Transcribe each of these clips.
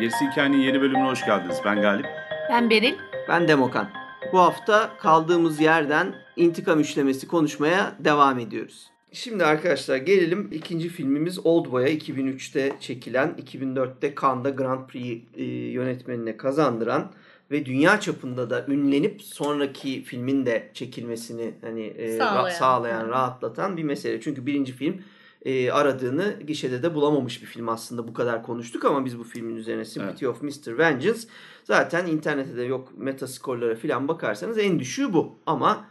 Gerisi Hikayenin yeni bölümüne hoş geldiniz. Ben Galip. Ben Beril. Ben Demokan. Bu hafta kaldığımız yerden intikam üçlemesi konuşmaya devam ediyoruz. Şimdi arkadaşlar gelelim ikinci filmimiz Oldboy'a 2003'te çekilen, 2004'te Cannes'da Grand Prix e, yönetmenine kazandıran ve dünya çapında da ünlenip sonraki filmin de çekilmesini hani e, Sağlayan. ra- sağlayan, rahatlatan bir mesele. Çünkü birinci film e, aradığını gişede de bulamamış bir film aslında bu kadar konuştuk ama biz bu filmin üzerine Sympathy of Mr. Vengeance zaten internette de yok metaskorlara falan bakarsanız en düşüğü bu ama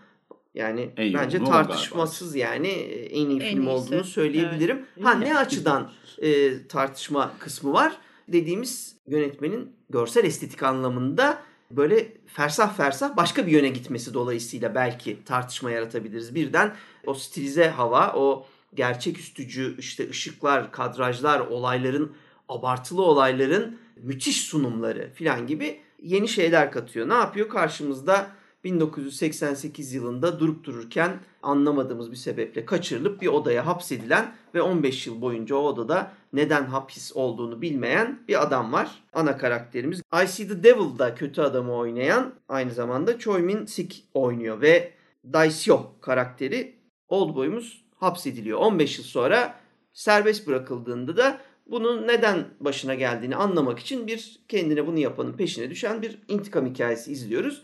yani En bence tartışmasız yani en iyi En film iyisi. olduğunu söyleyebilirim. Ha ne açıdan e, tartışma kısmı var? Dediğimiz yönetmenin görsel estetik anlamında böyle fersah fersah başka bir yöne gitmesi dolayısıyla belki tartışma yaratabiliriz. Birden o stilize hava, o gerçeküstücü işte ışıklar, kadrajlar, olayların abartılı olayların müthiş sunumları falan gibi yeni şeyler katıyor. Ne yapıyor? Karşımızda 1988 yılında durup dururken anlamadığımız bir sebeple kaçırılıp bir odaya hapsedilen ve 15 yıl boyunca o odada neden hapis olduğunu bilmeyen bir adam var. Ana karakterimiz. I See the Devil'da kötü adamı oynayan aynı zamanda Choi Min Sik oynuyor ve Daisyo karakteri Oldboy'umuz hapsediliyor. 15 yıl sonra serbest bırakıldığında da bunun neden başına geldiğini anlamak için bir kendine bunu yapanın peşine düşen bir intikam hikayesi izliyoruz.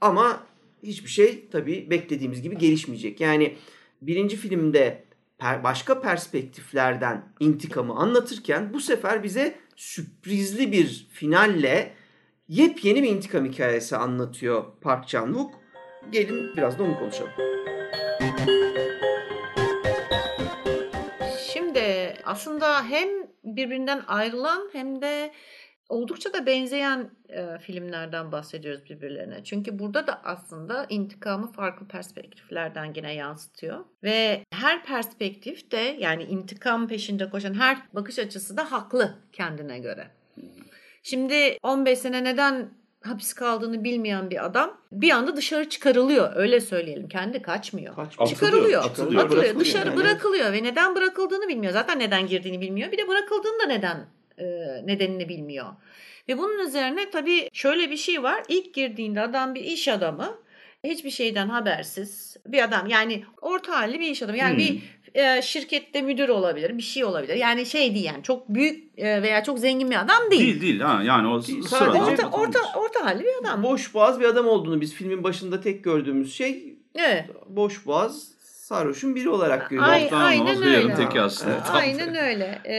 Ama hiçbir şey tabii beklediğimiz gibi gelişmeyecek. Yani birinci filmde per- başka perspektiflerden intikamı anlatırken bu sefer bize sürprizli bir finalle yepyeni bir intikam hikayesi anlatıyor Park Chan-wook. Gelin biraz da onu konuşalım. Aslında hem birbirinden ayrılan hem de oldukça da benzeyen e, filmlerden bahsediyoruz birbirlerine. Çünkü burada da aslında intikamı farklı perspektiflerden yine yansıtıyor. Ve her perspektif de yani intikam peşinde koşan her bakış açısı da haklı kendine göre. Şimdi 15 sene neden hapis kaldığını bilmeyen bir adam bir anda dışarı çıkarılıyor. Öyle söyleyelim. Kendi kaçmıyor. Kaçmıyor. Çıkarılıyor. Atılıyor, Atılıyor. bırakılıyor Dışarı yani. bırakılıyor ve neden bırakıldığını bilmiyor. Zaten neden girdiğini bilmiyor. Bir de bırakıldığını da neden e, nedenini bilmiyor. Ve bunun üzerine tabii şöyle bir şey var. İlk girdiğinde adam bir iş adamı. Hiçbir şeyden habersiz bir adam. Yani orta halli bir iş adamı. Yani Hmm. bir e, şirkette müdür olabilir, bir şey olabilir. Yani şey değil yani çok büyük e, veya çok zengin bir adam değil. Değil değil ha yani o Değil, Orta, orta, orta halli bir adam. Boş boğaz bir adam olduğunu biz filmin başında tek gördüğümüz şey Evet. boş boğaz sarhoşun biri olarak görüyoruz. Ay- Ortağın aynen öyle. teki aslında. Evet. Aynen öyle. Ee,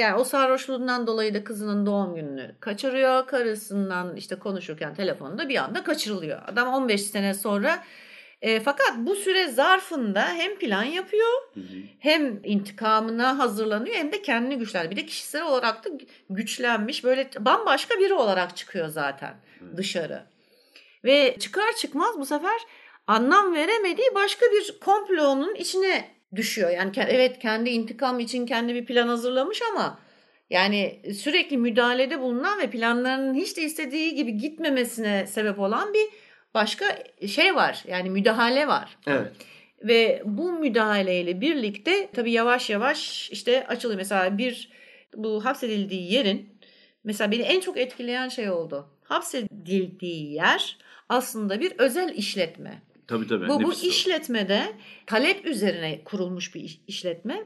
yani o sarhoşluğundan dolayı da kızının doğum gününü kaçırıyor. Karısından işte konuşurken telefonda bir anda kaçırılıyor. Adam 15 sene sonra e, fakat bu süre zarfında hem plan yapıyor Hı hı. hem intikamına hazırlanıyor hem de kendini güçlendiriyor. Bir de kişisel olarak da güçlenmiş böyle bambaşka biri olarak çıkıyor zaten dışarı. Ve çıkar çıkmaz bu sefer anlam veremediği başka bir komplonun içine düşüyor. Yani evet kendi intikam için kendi bir plan hazırlamış ama yani sürekli müdahalede bulunan ve planlarının hiç de istediği gibi gitmemesine sebep olan bir başka şey var. Yani müdahale var. Evet. Ve bu müdahaleyle birlikte tabii yavaş yavaş işte açılıyor. Mesela bir bu hapsedildiği yerin mesela beni en çok etkileyen şey oldu. Hapsedildiği yer aslında bir özel işletme. Tabii tabii. Bu, bu işletmede talep üzerine kurulmuş bir iş- işletme.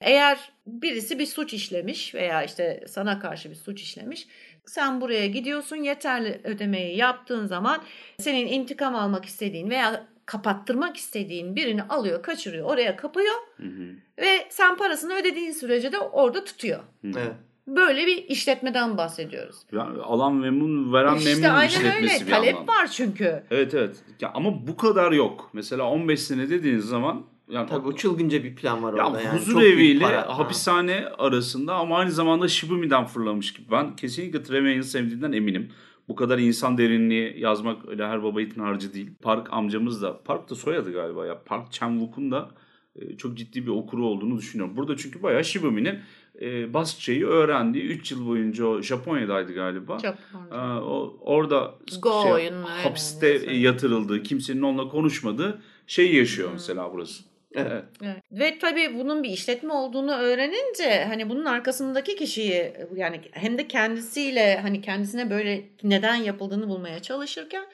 Eğer birisi bir suç işlemiş veya işte sana karşı bir suç işlemiş. Sen buraya gidiyorsun yeterli ödemeyi yaptığın zaman senin intikam almak istediğin veya kapattırmak istediğin birini alıyor, kaçırıyor, oraya kapıyor Hı hı. ve sen parasını ödediğin sürece de orada tutuyor. Evet. Böyle bir işletmeden bahsediyoruz. Yani alan memnun, veren işte memnun aynen işletmesi öyle. bir Talep anlamda. var çünkü. Evet evet. Ya ama bu kadar yok. Mesela 15 sene dediğiniz zaman yani Tabii o çılgınca bir plan var ya orada yani. huzur Çok büyük eviyle para. Ha. hapishane arasında ama aynı zamanda Shibumi'den fırlamış gibi. Ben kesinlikle Tremay'ın sevdiğinden eminim. Bu kadar insan derinliği yazmak öyle her baba yiğitin harcı değil. Park amcamız da, Park da soyadı galiba ya. Park Chan-wook'un da e, çok ciddi bir okuru olduğunu düşünüyorum. Burada çünkü bayağı Shibumi'nin e, Basça'yı öğrendiği 3 yıl boyunca o Japonya'daydı galiba. Japonca. Aa, o, orada Go şey, oyununu, hapiste aynen, yatırıldığı, kimsenin onunla konuşmadığı şey yaşıyor Hmm. mesela burası. Evet. Evet. Ve tabii bunun bir işletme olduğunu öğrenince hani bunun arkasındaki kişiyi yani hem de kendisiyle hani kendisine böyle neden yapıldığını bulmaya çalışırken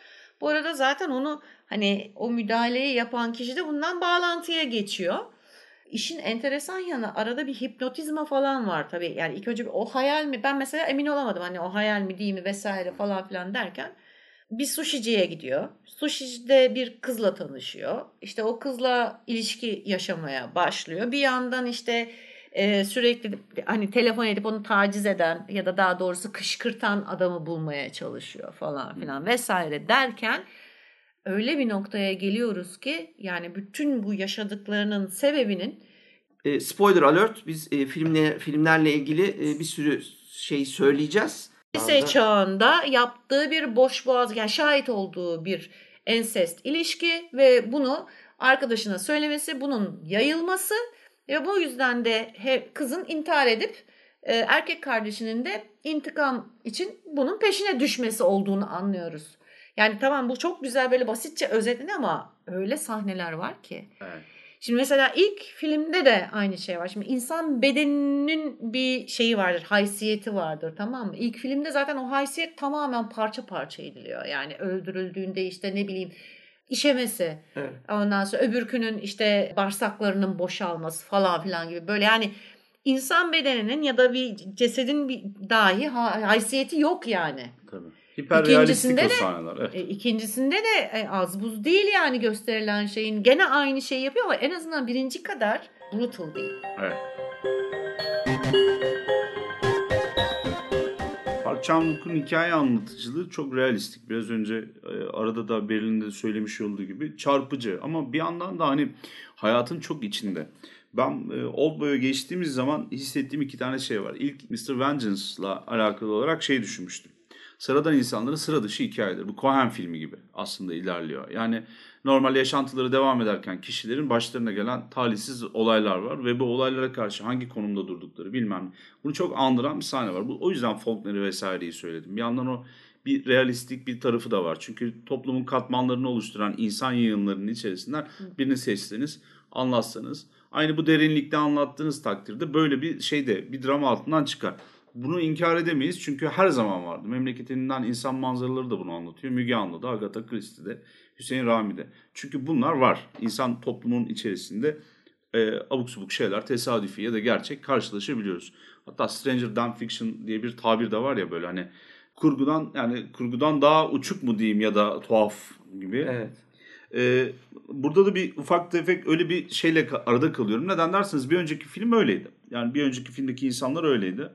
bu arada zaten onu hani o müdahaleyi yapan kişi de bundan bağlantıya geçiyor. İşin enteresan yanı arada bir hipnotizma falan var tabii. Yani ilk önce bir o hayal mi? Ben mesela emin olamadım hani o hayal mi değil mi vesaire falan filan derken bir sushiciye gidiyor. Sushi'de bir kızla tanışıyor. İşte o kızla ilişki yaşamaya başlıyor. Bir yandan işte e, sürekli hani telefon edip onu taciz eden ya da daha doğrusu kışkırtan adamı bulmaya çalışıyor falan filan vesaire derken öyle bir noktaya geliyoruz ki yani bütün bu yaşadıklarının sebebinin E, spoiler alert. Biz e, filmle filmlerle ilgili e, bir sürü şey söyleyeceğiz. Lise çağında yaptığı bir boş boğaz yani şahit olduğu bir ensest ilişki ve bunu arkadaşına söylemesi, bunun yayılması ve bu yüzden de kızın intihar edip e, erkek kardeşinin de intikam için bunun peşine düşmesi olduğunu anlıyoruz. Yani tamam bu çok güzel böyle basitçe özetledi ama öyle sahneler var ki. Evet. Şimdi mesela ilk filmde de aynı şey var. Şimdi insan bedeninin bir şeyi vardır, haysiyeti vardır tamam mı? İlk filmde zaten o haysiyet tamamen parça parça ediliyor. Yani öldürüldüğünde işte ne bileyim işemesi, Evet. ondan sonra öbürkünün işte bağırsaklarının boşalması falan filan gibi böyle yani insan bedeninin ya da bir cesedin bir dahi ha- haysiyeti yok yani. Tabii. Hiperrealistik İkincisinde o de- sahneler. Evet. E, ikincisinde de e, az buz değil yani gösterilen şeyin. Gene aynı şeyi yapıyor ama en azından birinci kadar brutal değil. Evet. Park Chan-wook'un hikaye anlatıcılığı çok realistik. Biraz önce e, arada da Berlin'de de söylemiş olduğu gibi çarpıcı. Ama bir yandan da hani hayatın çok içinde. Ben e, Oldboy'a geçtiğimiz zaman hissettiğim iki tane şey var. İlk Mr. Vengeance'la alakalı olarak şey düşünmüştüm. Sıradan insanların sıra dışı hikayeleri. Bu Cohen filmi gibi aslında ilerliyor. Yani normal yaşantıları devam ederken kişilerin başlarına gelen talihsiz olaylar var ve bu olaylara karşı hangi konumda durdukları bilmem. Bunu çok andıran bir sahne var. Bu, o yüzden Faulkner'i vesaireyi söyledim. Bir yandan o bir realistik bir tarafı da var. Çünkü toplumun katmanlarını oluşturan insan yığınlarının içerisinden birini seçseniz, anlatsanız, aynı bu derinlikte anlattığınız takdirde böyle bir şey de bir drama altından çıkar. Bunu inkar edemeyiz çünkü her zaman vardı. Memleketinden insan manzaraları da bunu anlatıyor. Müge Anlı'da, Agatha Christie'de, Hüseyin Rami'de. Çünkü bunlar var. İnsan toplumun içerisinde e, abuk subuk şeyler tesadüfi ya da gerçek karşılaşabiliyoruz. Hatta Stranger Than Fiction diye bir tabir de var ya böyle hani kurgudan yani kurgudan daha uçuk mu diyeyim ya da tuhaf gibi. Evet. Ee, burada da bir ufak tefek öyle bir şeyle arada kalıyorum. Neden derseniz bir önceki film öyleydi. Yani bir önceki filmdeki insanlar öyleydi.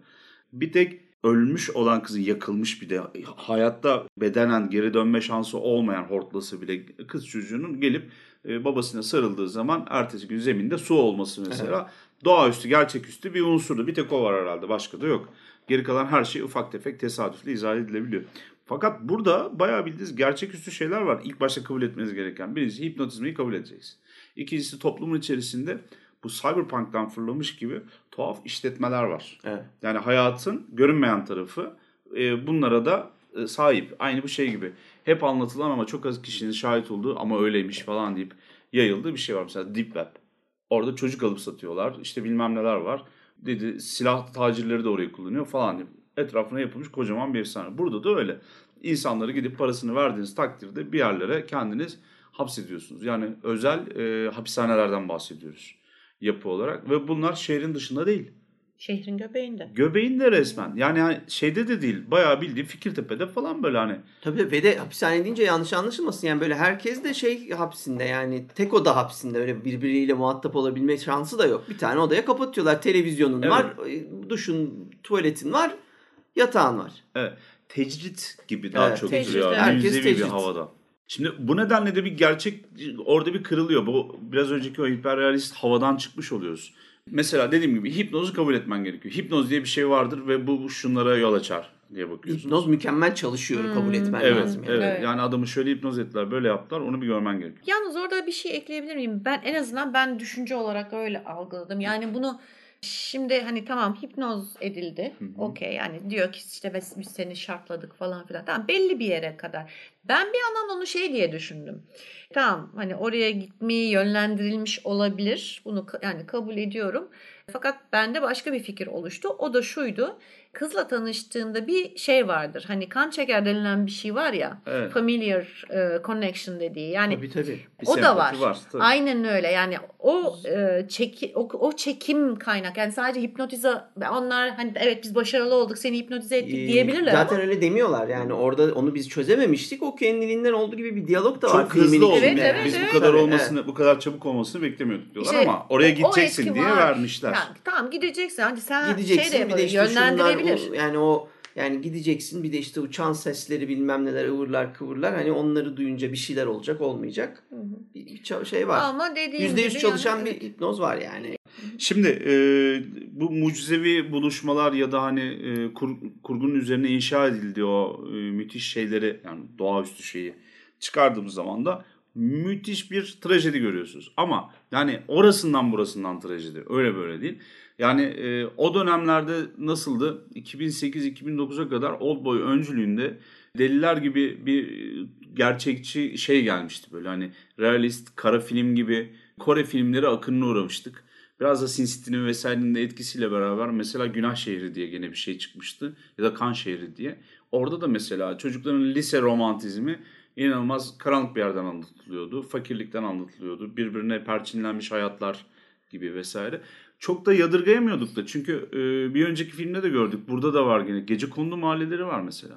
Bir tek ölmüş olan kızın yakılmış bir de hayatta bedenen geri dönme şansı olmayan hortlası bile kız çocuğunun gelip e, babasına sarıldığı zaman ertesi gün zeminde su olması mesela doğaüstü gerçeküstü bir unsurdu. Bir tek o var herhalde başka da yok. Geri kalan her şey ufak tefek tesadüfle izah edilebiliyor. Fakat burada bayağı bildiğiniz gerçeküstü şeyler var. İlk başta kabul etmeniz gereken. Birincisi hipnotizmayı kabul edeceksiniz. İkincisi toplumun içerisinde bu cyberpunk'tan fırlamış gibi tuhaf işletmeler var. Evet. Yani hayatın görünmeyen tarafı e, bunlara da e, sahip. Aynı bu şey gibi. Hep anlatılan ama çok az kişinin şahit olduğu ama öyleymiş falan deyip yayıldığı bir şey var. Mesela Deep Web. Orada çocuk alıp satıyorlar. İşte bilmem neler var. Dedi silah tacirleri de orayı kullanıyor falan deyip etrafına yapılmış kocaman bir efsane. Burada da öyle. İnsanları gidip parasını verdiğiniz takdirde bir yerlere kendiniz hapsediyorsunuz. Yani özel e, hapishanelerden bahsediyoruz yapı olarak ve bunlar şehrin dışında değil. Şehrin göbeğinde. Göbeğinde resmen. Yani hani şeyde de değil. Bayağı bildiğin Fikirtepe'de falan böyle hani. Tabii ve de hapishane deyince yanlış anlaşılmasın. Yani böyle herkes de şey hapsinde yani tek oda hapsinde öyle birbiriyle muhatap olabilme şansı da yok. Bir tane odaya kapatıyorlar. Televizyonun Evet. var, duşun, tuvaletin var, yatağın var. Evet, tecrit gibi daha Evet, çok tecrit, duruyor. evet. Herkes Müzevi bir tecrit. havada. Şimdi bu nedenle de bir gerçek orada bir kırılıyor. Bu biraz önceki o hiperrealist havadan çıkmış oluyoruz. Mesela dediğim gibi hipnozu kabul etmen gerekiyor. Hipnoz diye bir şey vardır ve bu şunlara yol açar. diye bakıyorsun. Hipnoz mükemmel çalışıyor Hmm. kabul etmen Evet, lazım. evet. Yani. Evet. Yani adamı şöyle hipnoz ettiler, böyle yaptılar. Onu bir görmen gerekiyor. Yalnız orada bir şey ekleyebilir miyim? Ben en azından ben düşünce olarak öyle algıladım. Yani bunu şimdi hani tamam hipnoz edildi. Okey yani diyor ki işte biz, biz seni şartladık falan filan. Tamam belli bir yere kadar. Ben bir yandan onu şey diye düşündüm. Tamam hani oraya gitmeyi yönlendirilmiş olabilir. Bunu yani kabul ediyorum. Fakat bende başka bir fikir oluştu. O da şuydu. Kızla tanıştığında bir şey vardır. Hani kan çeker denilen bir şey var ya. Evet. Familiar e, connection dediği. Yani Tabii tabii. Bir o da var. var, tabii. Aynen öyle. Yani o e, çeki o, o çekim kaynak. Yani sadece hipnotize onlar hani evet biz başarılı olduk seni hipnotize ettik Ee, diyebilirler Zaten ama öyle demiyorlar yani orada onu biz çözememiştik. O kendiliğinden olduğu gibi bir diyalog da var. Çok hızlı filmin oldu. Evet, evet, Biz evet. bu kadar olmasını, bu kadar çabuk olmasını beklemiyorduk diyorlar İşte ama oraya o- o gideceksin diye var. vermişler. Yani, tamam gideceksin. Hadi sen gideceksin şey de bir de yapabilir, işte şunlar yönlendirebilir. o- yani o yani gideceksin bir de işte uçan sesleri bilmem neler ıvırlar kıvırlar hani onları duyunca bir şeyler olacak olmayacak Hı hı. bir, bir şey var. Ama dediğim Yüzde yüz gibi çalışan yani, bir hipnoz var yani. Şimdi e, bu mucizevi buluşmalar ya da hani e, kur- kurgunun üzerine inşa edildiği o e, müthiş şeyleri yani doğaüstü şeyi çıkardığımız zaman da müthiş bir trajedi görüyorsunuz. Ama yani orasından burasından trajedi. Öyle böyle değil. Yani e, o dönemlerde nasıldı? 2008-2009'a kadar Oldboy öncülüğünde Deliler gibi bir gerçekçi şey gelmişti böyle hani realist, kara film gibi Kore filmleri akınına uğramıştık. Biraz da Sin City'nin vesairenin de etkisiyle beraber mesela Günah Şehri diye gene bir şey çıkmıştı. Ya da Kan Şehri diye. Orada da mesela çocukların lise romantizmi inanılmaz karanlık bir yerden anlatılıyordu. Fakirlikten anlatılıyordu. Birbirine perçinlenmiş hayatlar gibi vesaire. Çok da yadırgayamıyorduk da. Çünkü bir önceki filmde de gördük. Burada da var gene. Gece kondu mahalleleri var mesela.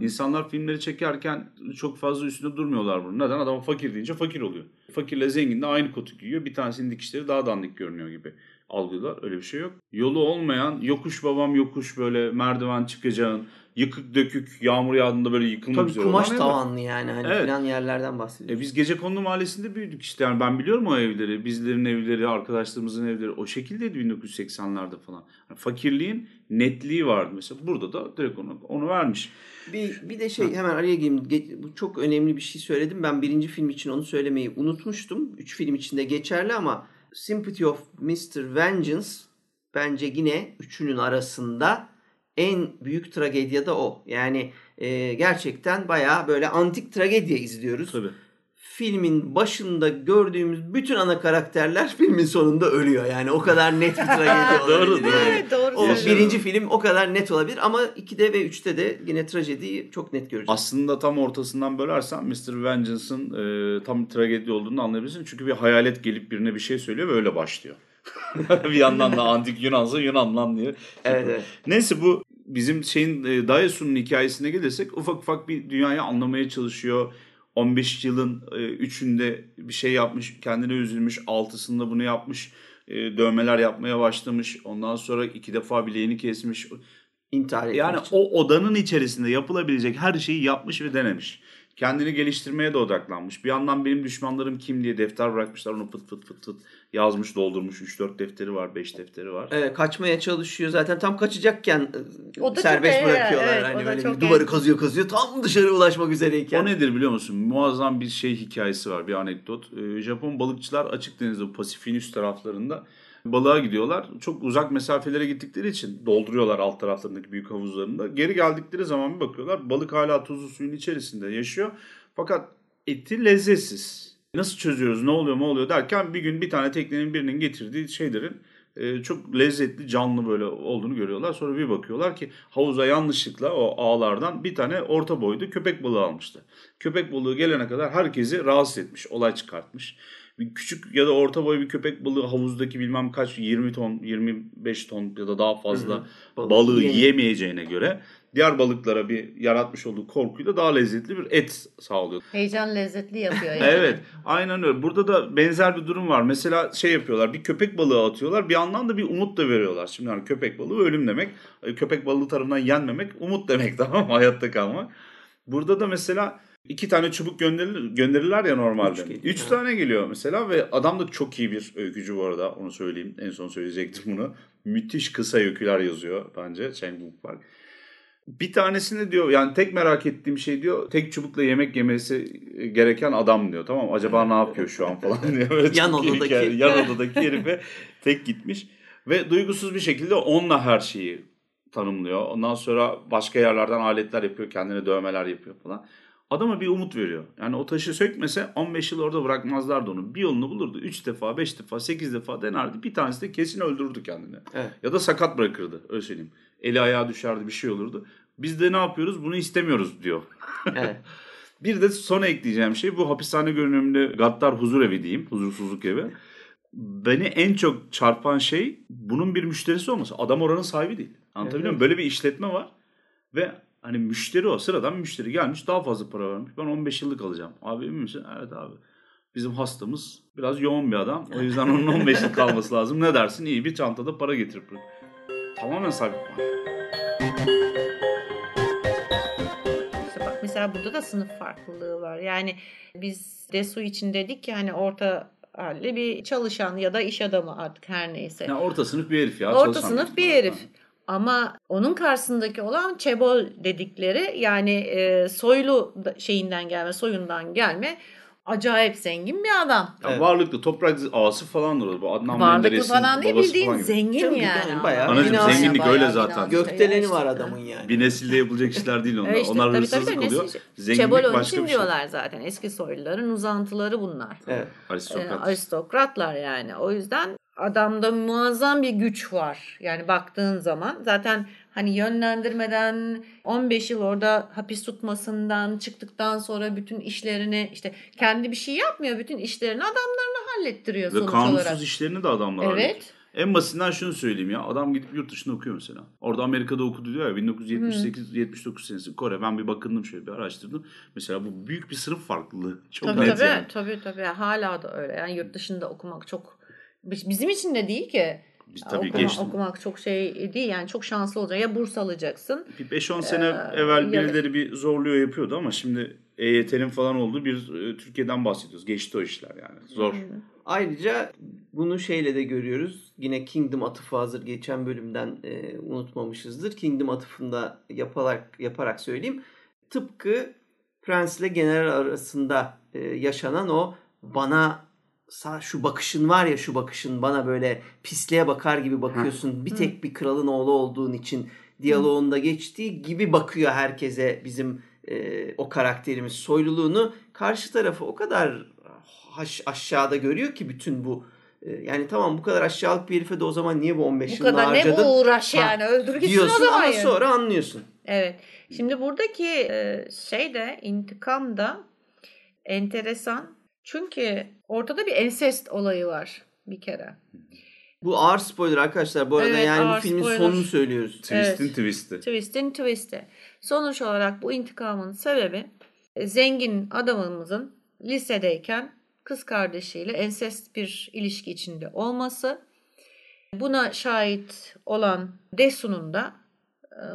İnsanlar filmleri çekerken çok fazla üstünde durmuyorlar bunun. Neden? Adam fakir deyince fakir oluyor. Fakirle zengin de aynı kotu giyiyor. Bir tanesinin dikişleri daha dandik görünüyor gibi algılar. Öyle bir şey yok. Yolu olmayan yokuş babam yokuş böyle merdiven çıkacağın yıkık dökük yağmur yağdığında böyle yıkılmak Tabii üzere kumaş tavanlı yani hani Evet. filan yerlerden bahsediyoruz. E biz gece kondu mahallesinde büyüdük işte. Yani ben biliyorum o evleri. Bizlerin evleri, arkadaşlarımızın evleri. O şekildeydi 1980'lerde falan. Yani fakirliğin netliği vardı mesela. Burada da direkt onu, onu vermiş. Bir, bir de şey hemen araya gireyim. Ge- Bu çok önemli bir şey söyledim. Ben birinci film için onu söylemeyi unutmuştum. Üç film içinde geçerli ama Sympathy of Mr. Vengeance bence yine üçünün arasında en büyük tragedya da o. Yani e, gerçekten bayağı böyle antik tragedya izliyoruz. Tabii. Filmin başında gördüğümüz bütün ana karakterler filmin sonunda ölüyor. Yani o kadar net bir tragedya Doğru, olabilir. doğru. Evet doğru O söylüyorsun. birinci film o kadar net olabilir ama 2'de ve 3'te de yine trajediyi çok net göreceğiz. Aslında tam ortasından bölersen Mr. Vengeance'ın e, tam tragedi olduğunu anlayabilirsin. Çünkü bir hayalet gelip birine bir şey söylüyor ve öyle başlıyor. bir yandan da antik Yunansa Yunan lan diye. Evet evet. Neyse bu bizim şeyin e, Daesun'un hikayesine gelirsek ufak ufak bir dünyayı anlamaya çalışıyor. 15 yılın e, üçünde bir şey yapmış, kendine üzülmüş, altısında bunu yapmış, e, dövmeler yapmaya başlamış. Ondan sonra iki defa bileğini kesmiş. İntihar Yani için. o odanın içerisinde yapılabilecek her şeyi yapmış ve denemiş. Kendini geliştirmeye de odaklanmış. Bir yandan benim düşmanlarım kim diye defter bırakmışlar. Onu fıt fıt fıt fıt yazmış doldurmuş. 3-4 defteri var, 5 defteri var. Evet, kaçmaya çalışıyor zaten tam kaçacakken e, O da serbest çok- bırakıyorlar. evet, hani o da böyle çok bir duvarı en- kazıyor kazıyor tam dışarı ulaşmak üzereyken. O nedir biliyor musun? Muazzam bir şey hikayesi var, bir anekdot. Ee, Japon balıkçılar açık denizde, Pasifik'in üst taraflarında balığa gidiyorlar. Çok uzak mesafelere gittikleri için dolduruyorlar alt taraflarındaki büyük havuzlarında. Geri geldikleri zaman bir bakıyorlar balık hala tuzlu suyun içerisinde yaşıyor. Fakat eti lezzetsiz. Nasıl çözüyoruz, ne oluyor, ne oluyor derken bir gün bir tane teknenin birinin getirdiği şeylerin e, çok lezzetli, canlı böyle olduğunu görüyorlar. Sonra bir bakıyorlar ki havuza yanlışlıkla o ağlardan bir tane orta boylu köpek balığı almıştı. Köpek balığı gelene kadar herkesi rahatsız etmiş, olay çıkartmış. Bir küçük ya da orta boy bir köpek balığı havuzdaki bilmem kaç 20 ton, 25 ton ya da daha fazla Hı hı. Balık balığı yiyemiyor. yiyemeyeceğine göre diğer balıklara bir yaratmış olduğu korkuyla daha lezzetli bir et sağlıyor. Heyecan lezzetli yapıyor yani. Evet aynen öyle. Burada da benzer bir durum var. Mesela şey yapıyorlar bir köpek balığı atıyorlar bir yandan da bir umut da veriyorlar. Şimdi hani köpek balığı ölüm demek. Köpek balığı tarafından yenmemek umut demek tamam mı? Hayatta kalmak. Burada da mesela iki tane çubuk gönderilir, gönderirler ya normalde. Üç Üç, geliyor. tane geliyor mesela ve adam da çok iyi bir öykücü bu arada. Onu söyleyeyim. En son söyleyecektim bunu. Müthiş kısa öyküler yazıyor bence Chang Wook Park. Bir tanesini diyor yani tek merak ettiğim şey diyor tek çubukla yemek yemesi gereken adam diyor tamam acaba ne yapıyor şu an falan diyor. Böyle Yan odadaki. hikaye. Yan odadaki herife tek gitmiş ve duygusuz bir şekilde onunla her şeyi tanımlıyor. Ondan sonra başka yerlerden aletler yapıyor kendine dövmeler yapıyor falan. Adama bir umut veriyor. Yani o taşı sökmese 15 yıl orada bırakmazlardı onu. Bir yolunu bulurdu. 3 defa, 5 defa, 8 defa denerdi. Bir tanesi de kesin öldürürdü kendini. Evet. Ya da sakat bırakırdı. Öyle söyleyeyim. Eli ayağı düşerdi bir şey olurdu. Biz de ne yapıyoruz? Bunu istemiyoruz diyor. Evet. Bir de sona ekleyeceğim şey bu hapishane görünümlü Gattar huzur evi diyeyim. Huzursuzluk evi. Beni en çok çarpan şey bunun bir müşterisi olması. Adam oranın sahibi değil. Anlatabiliyor muyum? Böyle bir işletme var. Ve hani müşteri o. Sıradan müşteri gelmiş daha fazla para vermiş. Ben 15 yıllık alacağım. Abi emin misin? Evet abi. Bizim hastamız biraz yoğun bir adam. O yüzden onun 15 yıl kalması lazım. Ne dersin? İyi bir çantada para getirip bırak. Tamamen. İşte bak mesela burada da sınıf farklılığı var. Yani biz DESU için dedik ki hani orta halli bir çalışan ya da iş adamı artık her neyse. Yani orta sınıf bir herif ya. Orta sınıf bir herif. Ama onun karşısındaki olan çebol dedikleri yani e, soylu şeyinden gelme, soyundan gelme acayip zengin bir adam. Ya Evet. Varlıklı toprak ağası falandır o. Bu Adnan Varlıklı Menderes'in falan değil bildiğin falan gibi. zengin Tabii yani. bayağı Anacığım, binası, zenginlik bayağı öyle zaten. binası. Gökdeleni Ya var işte. adamın yani. Bir nesilde yapılacak işler değil onlar. Evet işte, onlar tabii, hırsızlık tabii, oluyor. nesil- Zenginlik Çebol başka için bir şey. diyorlar zaten. Eski soyluların uzantıları bunlar. Evet. Ee, Aristokrat. aristokratlar yani. O yüzden adamda muazzam bir güç var. Yani baktığın zaman zaten hani yönlendirmeden 15 yıl orada hapis tutmasından çıktıktan sonra bütün işlerini işte kendi bir şey yapmıyor. Bütün işlerini adamlarına hallettiriyor Ve sonuç kanunsuz olarak. işlerini de adamlar. Evet. En basitinden şunu söyleyeyim ya. Adam gidip yurt dışında okuyor mesela. Orada Amerika'da okudu diyor ya 1978-79 senesi Kore. Ben bir bakındım şöyle bir araştırdım. Mesela bu büyük bir sınıf farklılığı. Çok Tabii net tabii, yani. tabii tabii. Hala da öyle. Yani yurt dışında okumak çok bizim için de değil ki. Biz tabii Okuma- geçtim. okumak çok şey değil yani çok şanslı olacaksın. Ya burs alacaksın. Bir 5-10 sene Ee, evvel ya- birileri bir zorluyor yapıyordu ama şimdi EYT'nin falan olduğu bir e, Türkiye'den bahsediyoruz. Geçti o işler yani. Zor. Ayrıca bunu şeyle de görüyoruz. Yine Kingdom atıfı hazır geçen bölümden e, unutmamışızdır. Kingdom atıfında yaparak yaparak söyleyeyim. Tıpkı Prens'le General arasında e, yaşanan o bana şu bakışın var ya şu bakışın bana böyle pisliğe bakar gibi bakıyorsun. Bir tek bir kralın oğlu olduğun için diyaloğunda geçtiği gibi bakıyor herkese bizim e, o karakterimiz soyluluğunu. Karşı tarafı o kadar haş- aşağıda görüyor ki bütün bu e, yani tamam bu kadar aşağılık bir herife de o zaman niye bu 15 Bu yılını kadar ne harcadın bu uğraş Ha, yani öldür gitsin o zaman. ama yani. sonra anlıyorsun. Evet. Şimdi buradaki e, şey de intikam da enteresan. Çünkü ortada bir ensest olayı var bir kere. Bu ağır spoiler arkadaşlar. Bu arada Evet, yani bu filmin spoiler. sonunu söylüyoruz. Twist'in Evet. twist'i. Twist'in twist'i. Sonuç olarak bu intikamın sebebi e, zengin adamımızın lisedeyken kız kardeşiyle ensest bir ilişki içinde olması. Buna şahit olan Desu'nun da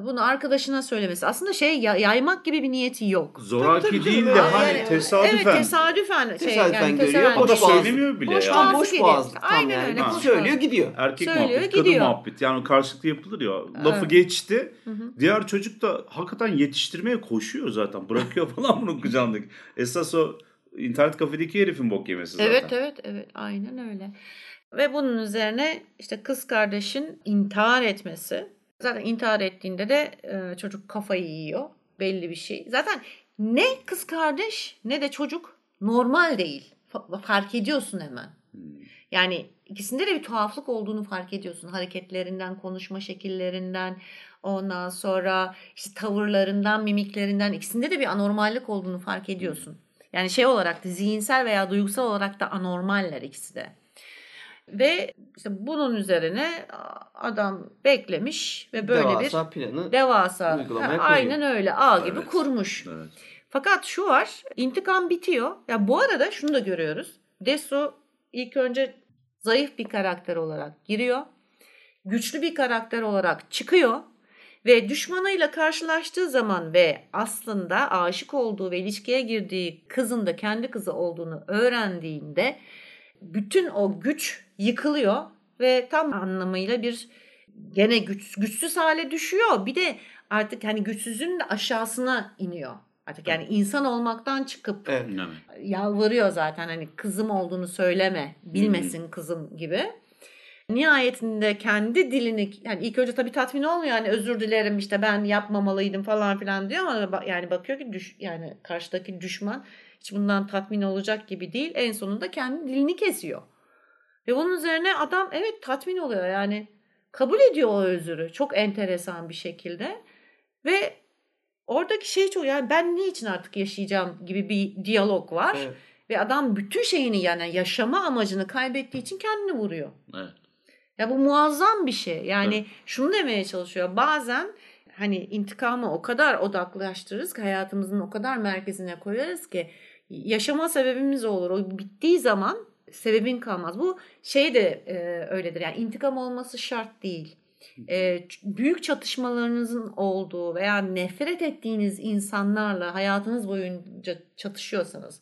bunu arkadaşına söylemesi. Aslında şey ya- yaymak gibi bir niyeti yok. Zoraki Tabii, tabii, değil de tabii. hani Yani- tesadüfen. Evet tesadüfen. Şey, Tesadüfen yani görüyor, tesadüfen. Boş boğazlı. söylemiyor bile Boş ya. Boğazlı boş tam Aynen yani. öyle, boş Söylüyor gidiyor. Erkek Söylüyor, muhabbet, kadın gidiyor. muhabbet. Yani karşılıklı yapılır ya. Lafı Evet. geçti. Hı hı. Diğer çocuk da hakikaten yetiştirmeye koşuyor zaten. Bırakıyor falan bunun kucağındaki. Esas o internet kafedeki herifin bok yemesi zaten. Evet evet evet aynen öyle. Ve bunun üzerine işte kız kardeşin intihar etmesi. Zaten intihar ettiğinde de e, çocuk kafayı yiyor. Belli bir şey. Zaten ne kız kardeş ne de çocuk normal değil. Fa- fark ediyorsun hemen. Hmm. Yani ikisinde de bir tuhaflık olduğunu fark ediyorsun. Hareketlerinden, konuşma şekillerinden, ondan sonra işte tavırlarından, mimiklerinden ikisinde de bir anormallik olduğunu fark ediyorsun. Yani şey olarak da zihinsel veya duygusal olarak da anormaller ikisi de. Ve işte bunun üzerine adam beklemiş ve böyle Devasa planı bir devasa uygulamaya Ha, aynen öyle ağ gibi Evet. kurmuş. Evet. Fakat şu var, intikam bitiyor. Ya bu arada şunu da görüyoruz. Desu ilk önce zayıf bir karakter olarak giriyor. Güçlü bir karakter olarak çıkıyor ve düşmanıyla karşılaştığı zaman ve aslında aşık olduğu ve ilişkiye girdiği kızın da kendi kızı olduğunu öğrendiğinde bütün o güç yıkılıyor ve tam anlamıyla bir gene güç, güçsüz hale düşüyor. Bir de artık hani güçsüzün de aşağısına iniyor. Artık yani insan olmaktan çıkıp Evet. Yalvarıyor zaten hani kızım olduğunu söyleme, bilmesin kızım gibi. Nihayetinde kendi dilini yani ilk önce tabii tatmin olmuyor yani özür dilerim işte ben yapmamalıydım falan filan diyor ama yani bakıyor ki düş, yani karşıdaki düşman hiç bundan tatmin olacak gibi değil. En sonunda kendi dilini kesiyor. Ve bunun üzerine adam evet tatmin oluyor yani kabul ediyor o özürü çok enteresan bir şekilde ve oradaki şey çok yani ben niçin artık yaşayacağım gibi bir diyalog var. Evet. Ve adam bütün şeyini yani yaşama amacını kaybettiği için kendini vuruyor. Evet. Ya bu muazzam bir şey. Yani Evet. şunu demeye çalışıyor. Bazen hani intikamı o kadar odaklaştırırız ki hayatımızın o kadar merkezine koyarız ki yaşama sebebimiz olur. O bittiği zaman sebebin kalmaz. Bu şey de e, öyledir. Yani intikam olması şart değil. E, büyük çatışmalarınızın olduğu veya nefret ettiğiniz insanlarla hayatınız boyunca çatışıyorsanız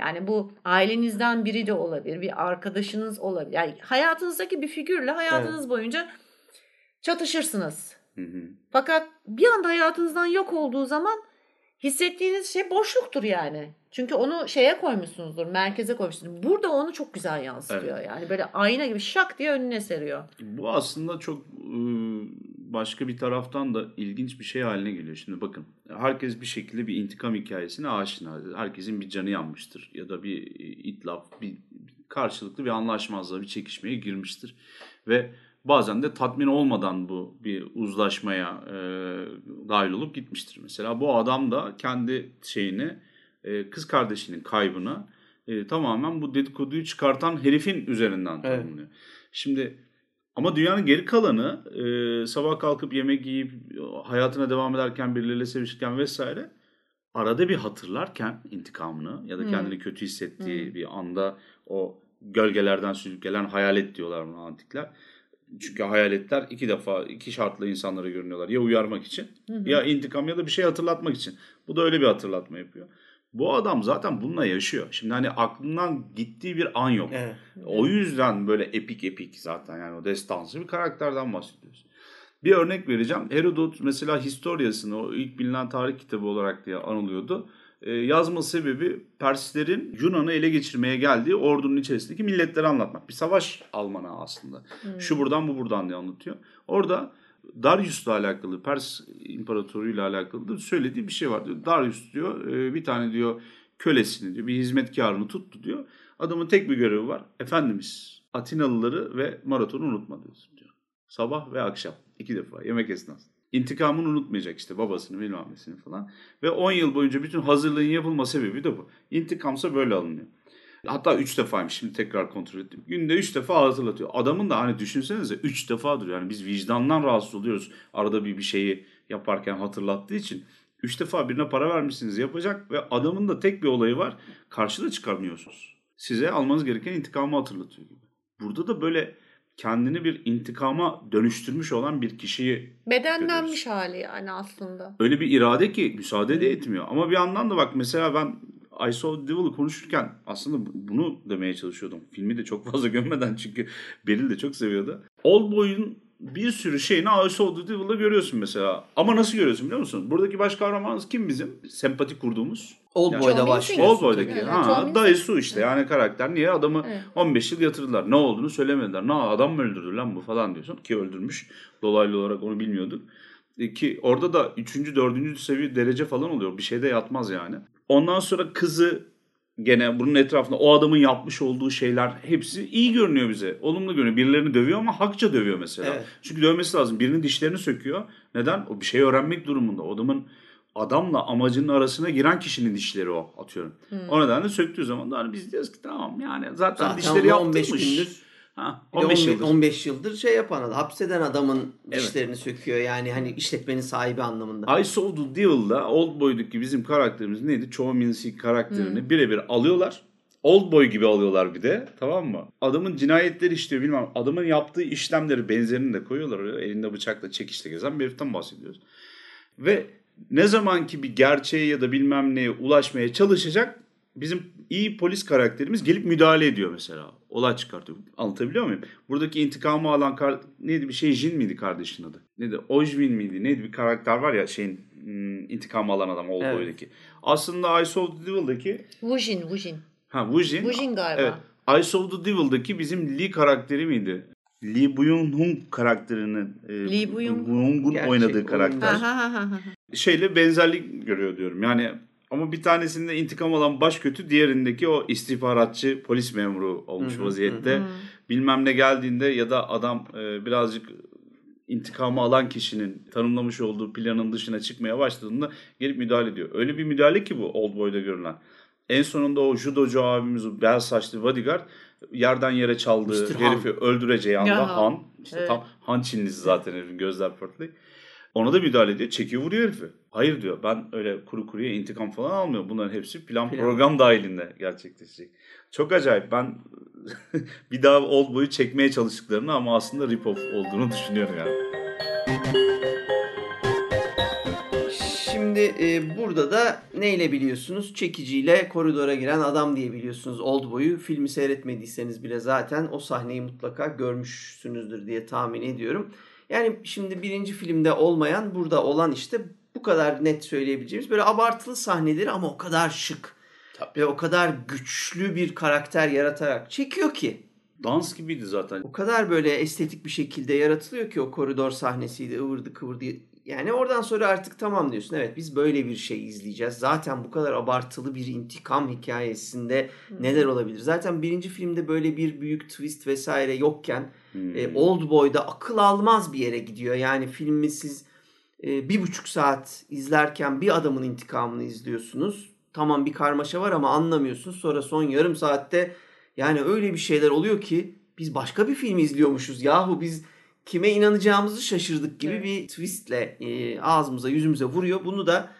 yani bu ailenizden biri de olabilir, bir arkadaşınız olabilir. Yani hayatınızdaki bir figürle hayatınız boyunca çatışırsınız. Hı hı. Fakat bir anda hayatınızdan yok olduğu zaman hissettiğiniz şey boşluktur yani. Çünkü onu şeye koymuşsunuzdur, merkeze koymuşsunuz. Burada onu çok güzel yansıtıyor. Yani böyle ayna gibi şak diye önüne seriyor. Bu aslında çok e, başka bir taraftan da ilginç bir şey haline geliyor. Şimdi bakın herkes bir şekilde bir intikam hikayesine aşina. Herkesin bir canı yanmıştır ya da bir itlaf, bir karşılıklı bir anlaşmazlığa, bir çekişmeye girmiştir. Ve bazen de tatmin olmadan bu bir uzlaşmaya e, dahil olup gitmiştir. Mesela bu adam da kendi şeyini, e, kız kardeşinin kaybını e, tamamen bu dedikoduyu çıkartan herifin üzerinden Evet. tanımlıyor. Şimdi ama dünyanın geri kalanı e, sabah kalkıp yemek yiyip hayatına devam ederken birileriyle sevişirken vesaire arada bir hatırlarken intikamını ya da Hmm. kendini kötü hissettiği Hmm. bir anda o gölgelerden süzüp gelen hayalet diyorlar buna antikler. Çünkü hayaletler iki defa iki şartla insanlara görünüyorlar. Ya uyarmak için Hı hı. ya intikam ya da bir şey hatırlatmak için. Bu da öyle bir hatırlatma yapıyor. Bu adam zaten bununla yaşıyor. Şimdi hani aklından gittiği bir an yok. Evet. O yüzden böyle epik epik zaten yani o destansı bir karakterden bahsediyoruz. Bir örnek vereceğim. Herodot mesela Historiasını o ilk bilinen tarih kitabı olarak diye anılıyordu. Ee, yazma sebebi Perslerin Yunan'ı ele geçirmeye geldiği ordunun içerisindeki milletleri anlatmak. Bir savaş Almanı aslında. Hmm. Şu buradan bu buradan diye anlatıyor. Orada Darius'la alakalı, Pers imparatoruyla alakalı söylediği bir şey var. Diyor. Darius diyor e, bir tane diyor kölesini diyor bir hizmetkarını tuttu diyor. Adamın tek bir görevi var. Efendimiz Atinalıları ve maratonu unutma diyor. Sabah ve akşam iki defa yemek esnasında. İntikamını unutmayacak işte babasını bilmem falan. Ve 10 yıl boyunca bütün hazırlığın yapılma sebebi de bu. İntikamsa böyle alınıyor. Hatta 3 defaymış şimdi tekrar kontrol ettim. Günde 3 defa hatırlatıyor. Adamın da hani düşünsenize 3 defadır yani biz vicdandan rahatsız oluyoruz. Arada bir bir şeyi yaparken hatırlattığı için. 3 defa birine para vermişsiniz yapacak ve adamın da tek bir olayı var. Karşıda çıkarmıyorsunuz. Size almanız gereken intikamı hatırlatıyor gibi. Burada da böyle kendini bir intikama dönüştürmüş olan bir kişiyi Bedenlenmiş hali yani aslında. öyle bir irade ki müsaade de etmiyor. Ama bir yandan da bak mesela ben I Saw the Devil'ı konuşurken aslında bunu demeye çalışıyordum. Filmi de çok fazla gömmeden çünkü Beril de çok seviyordu. Oldboy'un bir sürü şeyini I Saw the Devil'da görüyorsun mesela. Ama nasıl görüyorsun biliyor musun? Buradaki baş kahramanımız kim bizim? Sempati kurduğumuz. Old Yani- başlıyor. Oldboy'daki. Evet, ha, dayısı işte yani karakter. Niye adamı Evet. 15 yıl yatırdılar. Ne olduğunu söylemediler. Ne adam mı öldürdü lan bu falan diyorsun. Ki öldürmüş. Dolaylı olarak onu bilmiyorduk. E, Ki orada da 3. 4. seviye derece falan oluyor. Bir şey de yatmaz yani. Ondan sonra kızı gene bunun etrafında o adamın yapmış olduğu şeyler hepsi iyi görünüyor bize. Olumlu görünüyor. Birilerini dövüyor ama hakça dövüyor mesela. Evet. Çünkü dövmesi lazım. Birinin dişlerini söküyor. Neden? O bir şey öğrenmek durumunda. O adamın adamla amacının arasına giren kişinin dişleri o atıyorum. Hmm. O nedenle söktüğü zaman da hani biz diyoruz ki tamam yani zaten, Zaten dişleri onu 15 yaptırmış. gündür Ha, Bir de 15 15 yıldır. 15 yıldır şey yapan adam. Hapseden adamın Evet. dişlerini söküyor. Yani hani işletmenin sahibi anlamında. I Saw the Devil'da Oldboy'daki bizim karakterimiz neydi? Cho Min-sik karakterini Hmm. birebir alıyorlar. Oldboy gibi alıyorlar bir de tamam mı? Adamın cinayetleri işliyor bilmem. Adamın yaptığı işlemleri benzerini de koyuyorlar. Elinde bıçakla çekişle gezen bir heriften bahsediyoruz. Ve ne zaman ki bir gerçeğe ya da bilmem neye ulaşmaya çalışacak bizim iyi polis karakterimiz gelip müdahale ediyor mesela. Olay çıkartıyor. Anlatabiliyor muyum? Buradaki intikamı alan kar- neydi bir şey Jin miydi kardeşin adı? Neydi? Ojvin miydi? Neydi bir karakter var ya şeyin hmm, intikamı alan adam Old Evet. Boy'daki. Aslında Ice of the Devil'daki Wujin, Wujin. ha Wujin. Wujin galiba. Evet. Ice of the Devil'daki bizim Lee karakteri miydi? Lee Byung-hun karakterinin e, Lee Byung- Byung-hun oynadığı karakter oyuncu. Ha, ha, ha, ha. şeyle benzerlik görüyor diyorum. Yani ama bir tanesinde intikam alan baş kötü, diğerindeki o istihbaratçı polis memuru olmuş Hı hı, vaziyette. Bilmem ne geldiğinde ya da adam e, birazcık intikamı alan kişinin tanımlamış olduğu planın dışına çıkmaya başladığında gelip müdahale ediyor. Öyle bir müdahale ki bu Old Boy'da görülen. En sonunda o judocu abimiz o beyaz saçlı bodyguard yerden yere çaldığı Mr. Han. herifi öldüreceği anda Ya. Han. işte Evet. tam Han Çinlisi zaten herifin gözler pörtlü. Ona da müdahale ediyor. Çekiyor vuruyor herifi. Hayır diyor ben öyle kuru kuruya intikam falan almıyorum. Bunların hepsi plan, Plan. program dahilinde gerçekleşecek. Çok acayip. Ben bir daha Old Boy'u çekmeye çalıştıklarını ama aslında rip-off olduğunu düşünüyorum yani. Şimdi e, burada da neyle biliyorsunuz? Çekiciyle koridora giren adam diye biliyorsunuz Old Boy'u. Filmi seyretmediyseniz bile zaten o sahneyi mutlaka görmüşsünüzdür diye tahmin ediyorum. Yani şimdi birinci filmde olmayan burada olan işte bu kadar net söyleyebileceğimiz böyle abartılı sahneleri ama o kadar şık Tabii. ve o kadar güçlü bir karakter yaratarak çekiyor ki. Dans gibiydi zaten. O kadar böyle estetik bir şekilde yaratılıyor ki o koridor sahnesiydi ıvırdı kıvırdı. Yani oradan sonra artık tamam diyorsun. Evet biz böyle bir şey izleyeceğiz. Zaten bu kadar abartılı bir intikam hikayesinde neler olabilir? Zaten birinci filmde böyle bir büyük twist vesaire yokken Hmm. e, Old Boy'da akıl almaz bir yere gidiyor. Yani filmi siz e, bir buçuk saat izlerken bir adamın intikamını izliyorsunuz. Tamam bir karmaşa var ama anlamıyorsunuz. Sonra son yarım saatte yani öyle bir şeyler oluyor ki biz başka bir film izliyormuşuz. Yahu biz kime inanacağımızı şaşırdık gibi Evet. bir twistle e, ağzımıza yüzümüze vuruyor. Bunu da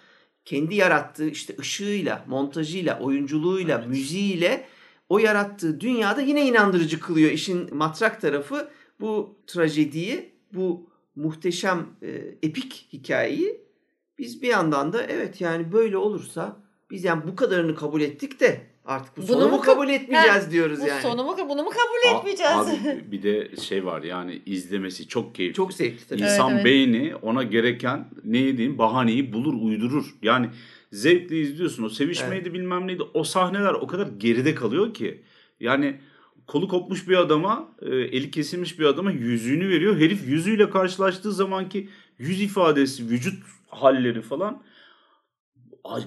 kendi yarattığı işte ışığıyla, montajıyla, oyunculuğuyla, müziğiyle o yarattığı dünyada yine inandırıcı kılıyor. İşin matrak tarafı bu trajediyi, bu muhteşem e, epik hikayeyi biz bir yandan da evet yani böyle olursa biz yani bu kadarını kabul ettik de artık bu Bunu sonu mu mu ka- kabul etmeyeceğiz Ha, diyoruz Bu yani. sonumu bunu mu kabul A- etmeyeceğiz? Abi bir de şey var yani izlemesi çok keyifli. Çok zevkli tabii. İnsan Evet, evet. beyni ona gereken ne diyeyim bahaneyi bulur uydurur. Yani zevkle izliyorsun o sevişmeydi bilmem neydi o sahneler o kadar geride kalıyor ki. Yani kolu kopmuş bir adama e, eli kesilmiş bir adama yüzüğünü veriyor. Herif yüzüğüyle karşılaştığı zamanki yüz ifadesi vücut halleri falan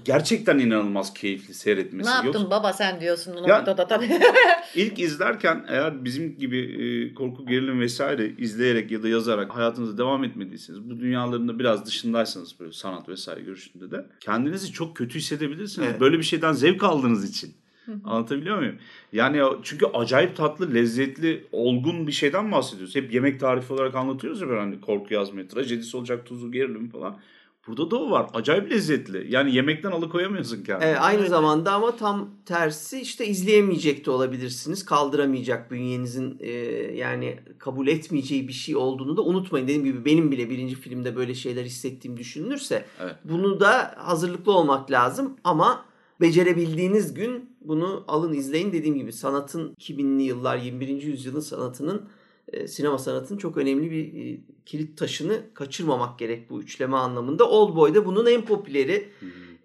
gerçekten inanılmaz keyifli seyretmesi. ne yaptın Yoksa- baba sen diyorsun o Ya- noktada tabii. İlk izlerken eğer bizim gibi e, korku gerilim vesaire izleyerek ya da yazarak hayatınıza devam etmediyseniz bu dünyalarında biraz dışındaysanız böyle sanat vesaire görüşünde de kendinizi çok kötü hissedebilirsiniz. Evet. Böyle bir şeyden zevk aldığınız için. Anlatabiliyor muyum? Yani ya- çünkü acayip tatlı, lezzetli, olgun bir şeyden bahsediyoruz. Hep yemek tarifi olarak anlatıyoruz ya böyle hani korku yazmayı. Trajedisi olacak, tuzu, gerilim falan. Burada da o var. Acayip lezzetli. Yani yemekten alıkoyamıyorsun kendini. E, aynı zamanda ama tam tersi işte izleyemeyecek de olabilirsiniz. Kaldıramayacak bünyenizin e, yani kabul etmeyeceği bir şey olduğunu da unutmayın. Dediğim gibi benim bile birinci filmde böyle şeyler hissettiğim düşünülürse Evet. bunu da hazırlıklı olmak lazım ama becerebildiğiniz gün bunu alın izleyin. Dediğim gibi sanatın 2000'li yıllar 21. yüzyılın sanatının e, sinema sanatının çok önemli bir e, kilit taşını kaçırmamak gerek bu üçleme anlamında. Old Boy'da bunun en popüleri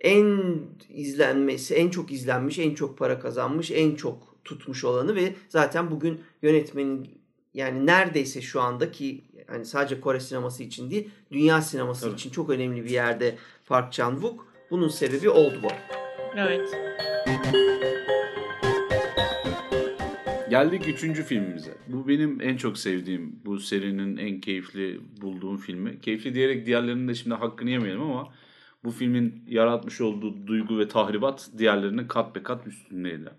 en izlenmesi, en çok izlenmiş, en çok para kazanmış, en çok tutmuş olanı ve zaten bugün yönetmenin yani neredeyse şu andaki hani sadece Kore sineması için değil, dünya sineması Tabii. için çok önemli bir yerde Park Chan-wook. Bunun sebebi Old Boy. evet. Geldik üçüncü filmimize. Bu benim en çok sevdiğim, bu serinin en keyifli bulduğum filmi. Keyifli diyerek diğerlerinin de şimdi hakkını yemeyelim ama bu filmin yaratmış olduğu duygu ve tahribat diğerlerinin kat be kat üstündeydi.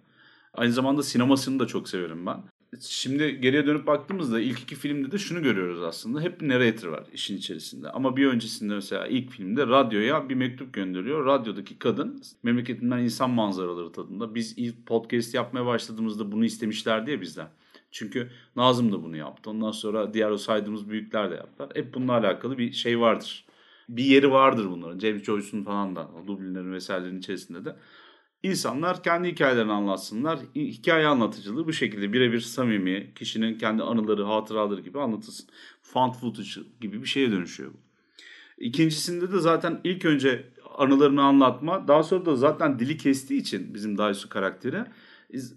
Aynı zamanda sinemasını da çok severim ben. Şimdi geriye dönüp baktığımızda ilk iki filmde de şunu görüyoruz aslında. Hep bir narrator var işin içerisinde. Ama bir öncesinde mesela ilk filmde radyoya bir mektup gönderiyor. Radyodaki kadın memleketinden insan manzaraları tadında. Biz ilk podcast yapmaya başladığımızda bunu istemişler diye bizden. Çünkü Nazım da bunu yaptı. Ondan sonra diğer o saydığımız büyükler de yaptılar. Hep bununla alakalı bir şey vardır. Bir yeri vardır bunların. James Joyce'un falan da Dublinlerin vesairelerin içerisinde de. İnsanlar kendi hikayelerini anlatsınlar. Hikaye anlatıcılığı bu şekilde birebir samimi, kişinin kendi anıları, hatıraları gibi anlatılsın. Found footage gibi bir şeye dönüşüyor bu. İkincisinde de zaten ilk önce anılarını anlatma, daha sonra da zaten dili kestiği için bizim Daisu karakteri